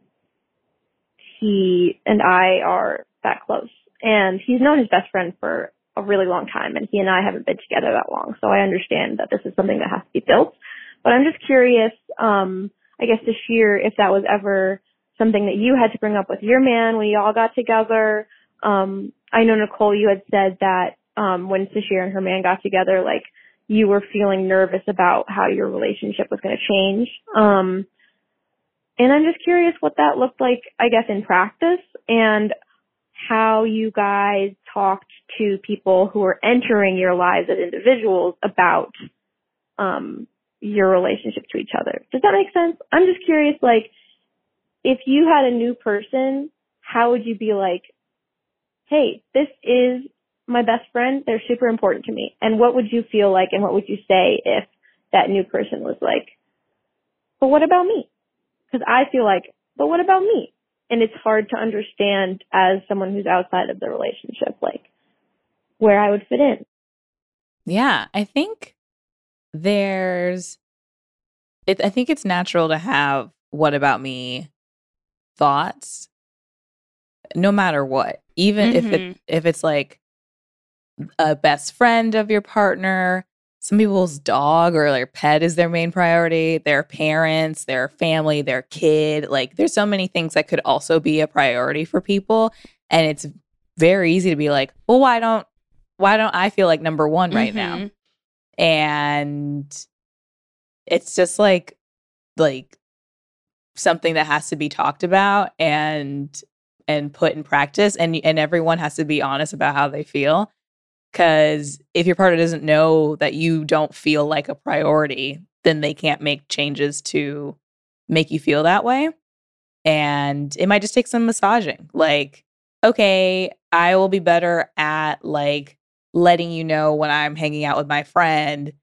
[SPEAKER 7] he and I are that close. And he's known his best friend for a really long time and he and I haven't been together that long. So I understand that this is something that has to be built. But I'm just curious, um, I guess this year if that was ever something that you had to bring up with your man when you all got together. Um, I know Nicole, you had said that um, when Sasheer and her man got together, like you were feeling nervous about how your relationship was going to change. Um, and I'm just curious what that looked like, I guess, in practice and how you guys talked to people who were entering your lives as individuals about um, your relationship to each other. Does that make sense? I'm just curious, like, if you had a new person, how would you be like, hey, this is my best friend. They're super important to me. And what would you feel like and what would you say if that new person was like, but what about me? Because I feel like, but what about me? And it's hard to understand as someone who's outside of the relationship, like where I would fit in.
[SPEAKER 1] Yeah, I think there's it I think it's natural to have what about me thoughts no matter what. Even if it
[SPEAKER 3] Mhm.
[SPEAKER 1] if it's like a best friend of your partner, some people's dog or their pet is their main priority, their parents, their family, their kid. Like there's so many things that could also be a priority for people and it's very easy to be like, "Well, why don't why don't I feel like number 1 right now?"
[SPEAKER 3] Mhm.
[SPEAKER 1] and it's just like like something that has to be talked about and and put in practice and and everyone has to be honest about how they feel cuz if your partner doesn't know that you don't feel like a priority then they can't make changes to make you feel that way and it might just take some massaging like okay, I will be better at like letting you know when I'm hanging out with my friend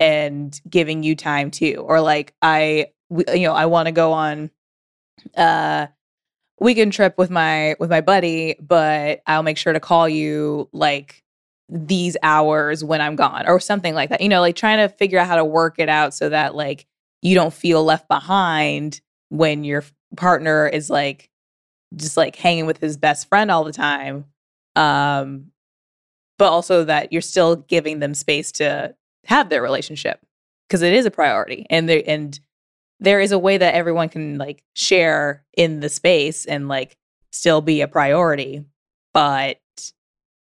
[SPEAKER 1] and giving you time too. Or like I, you know, I want to go on uh weekend trip with my with my buddy, but I'll make sure to call you like these hours when I'm gone or something like that. You know, like trying to figure out how to work it out so that like you don't feel left behind when your partner is like just like hanging with his best friend all the time. Um but also that you're still giving them space to have their relationship because it is a priority and there and there is a way that everyone can like share in the space and like still be a priority but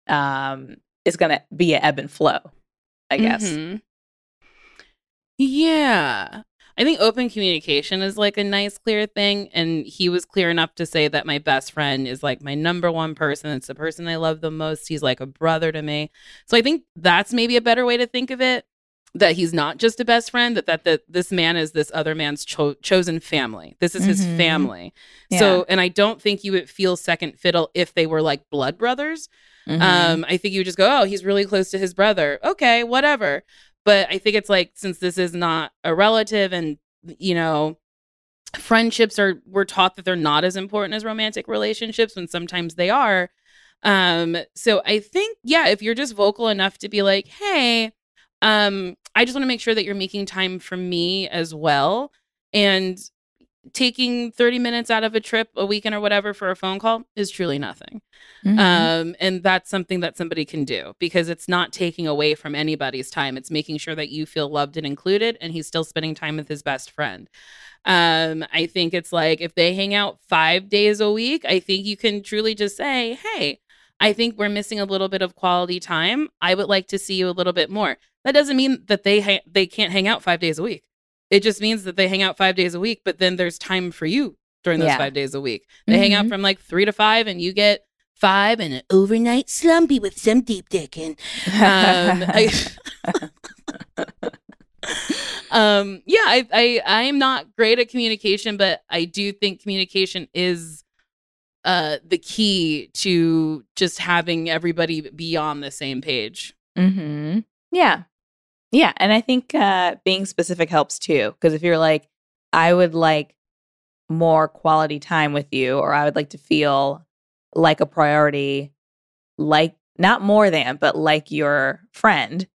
[SPEAKER 1] um it's gonna be an ebb and flow i guess
[SPEAKER 3] Mhm. Yeah. I think open communication is like a nice, clear thing. And he was clear enough to say that my best friend is like my number one person. It's the person I love the most. He's like a brother to me. So I think that's maybe a better way to think of it. That he's not just a best friend, that that, that this man is this other man's cho- chosen family. This is his
[SPEAKER 1] Mhm.
[SPEAKER 3] family.
[SPEAKER 1] Yeah.
[SPEAKER 3] So, and I don't think you would feel second fiddle if they were like blood brothers.
[SPEAKER 1] Mhm.
[SPEAKER 3] Um, I think you just go, oh, he's really close to his brother. Okay, whatever. But I think it's like since this is not a relative, and you know, friendships are we're taught that they're not as important as romantic relationships, when sometimes they are. Um, so I think yeah, if you're just vocal enough to be like, hey, um, I just want to make sure that you're making time for me as well, and taking 30 minutes out of a trip a weekend or whatever for a phone call is truly nothing
[SPEAKER 1] Mhm.
[SPEAKER 3] um, and that's something that somebody can do because it's not taking away from anybody's time. It's making sure that you feel loved and included, and he's still spending time with his best friend. Um, I think it's like if they hang out five days a week, I think you can truly just say, Hey, I think we're missing a little bit of quality time. I would like to see you a little bit more. That doesn't mean that they ha- they can't hang out five days a week. It just means that they hang out five days a week, but then there's time for you during those
[SPEAKER 1] Yeah.
[SPEAKER 3] five days a week. They hang out
[SPEAKER 1] Mhm.
[SPEAKER 3] from like three to five, and you get five and an overnight slumpy with some deep dicking. Um, um, yeah, I, I, I am not great at communication, but I do think communication is uh the key to just having everybody be on the same page.
[SPEAKER 1] Mm-hmm. Yeah. Yeah. And I think uh, being specific helps too. Because if you're like, I would like more quality time with you, or I would like to feel like a priority, like not more than, but like your friend,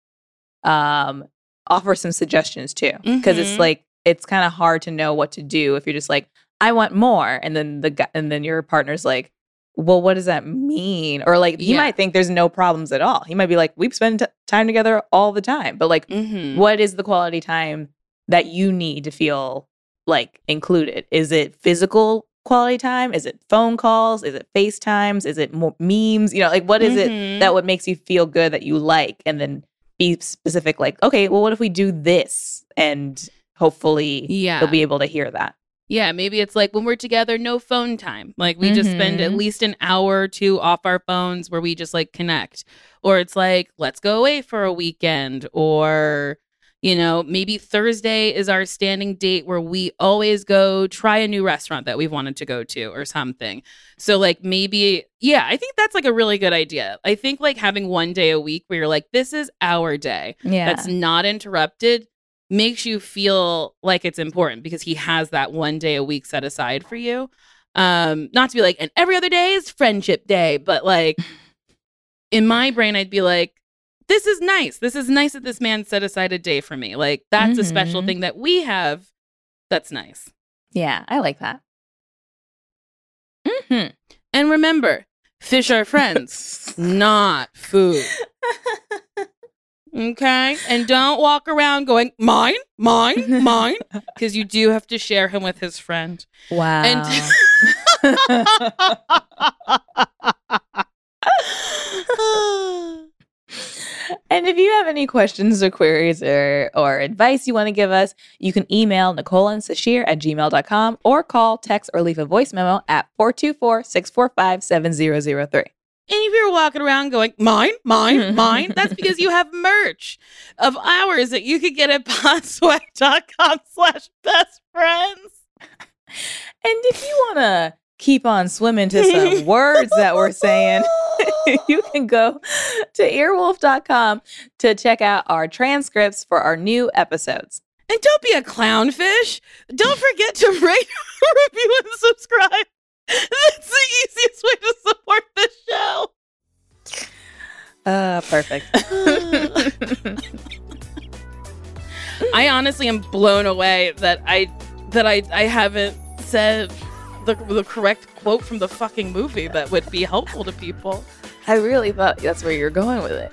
[SPEAKER 1] um, offer some suggestions too. Because it's
[SPEAKER 3] Mhm.
[SPEAKER 1] like, it's kind of hard to know what to do if you're just like, I want more. And then the and then your partner's like, well, what does that mean? Or like, he
[SPEAKER 3] Yeah.
[SPEAKER 1] might think there's no problems at all. He might be like, we spend t- time together all the time. But like,
[SPEAKER 3] Mm-hmm.
[SPEAKER 1] what is the quality time that you need to feel like included? Is it physical quality time? Is it phone calls? Is it FaceTimes? Is it more memes? You know, like, what is it
[SPEAKER 3] Mhm.
[SPEAKER 1] that what makes you feel good that you like? And then be specific, like, okay, well, what if we do this? And hopefully
[SPEAKER 3] Yeah.
[SPEAKER 1] they'll be able to hear that.
[SPEAKER 3] Yeah, maybe it's like when we're together, no phone time. Like we just spend at
[SPEAKER 1] Mhm.
[SPEAKER 3] least an hour or two off our phones where we just like connect. Or it's like, let's go away for a weekend. Or, you know, maybe Thursday is our standing date where we always go try a new restaurant that we've wanted to go to or something. So, like, maybe, yeah, I think that's like a really good idea. I think like having one day a week where you're like, this is our day
[SPEAKER 1] Yeah.
[SPEAKER 3] that's not interrupted makes you feel like it's important because he has that one day a week set aside for you. Um, not to be like, and every other day is friendship day, but like in my brain, I'd be like, this is nice. This is nice that this man set aside a day for me. Like that's a special
[SPEAKER 1] Mhm.
[SPEAKER 3] thing that we have. That's nice.
[SPEAKER 1] yeah, I like that. Mm-hmm.
[SPEAKER 3] And remember, fish are friends, not food. Okay. And don't walk around going, mine, mine, mine, because you do have to share him with his friend.
[SPEAKER 1] Wow. And if you have any questions or queries or, or advice you want to give us, you can email Nicole and Sasheer at gmail.com or call, text, or leave a voice memo at 424 645 7003.
[SPEAKER 3] And if you're walking around going, mine, mine, mm-hmm. mine, that's because you have merch of ours that you could get at podswag.com slash best friends.
[SPEAKER 1] And if you want to keep on swimming to some words that we're saying, you can go to earwolf.com to check out our transcripts for our new episodes.
[SPEAKER 3] And don't be a clownfish. Don't forget to rate, review, and subscribe. That's the easiest way to support the show.
[SPEAKER 1] Uh, perfect.
[SPEAKER 3] I honestly am blown away that I that I I haven't said the the correct quote from the fucking movie that would be helpful to people.
[SPEAKER 1] I really thought that's where you're going with it.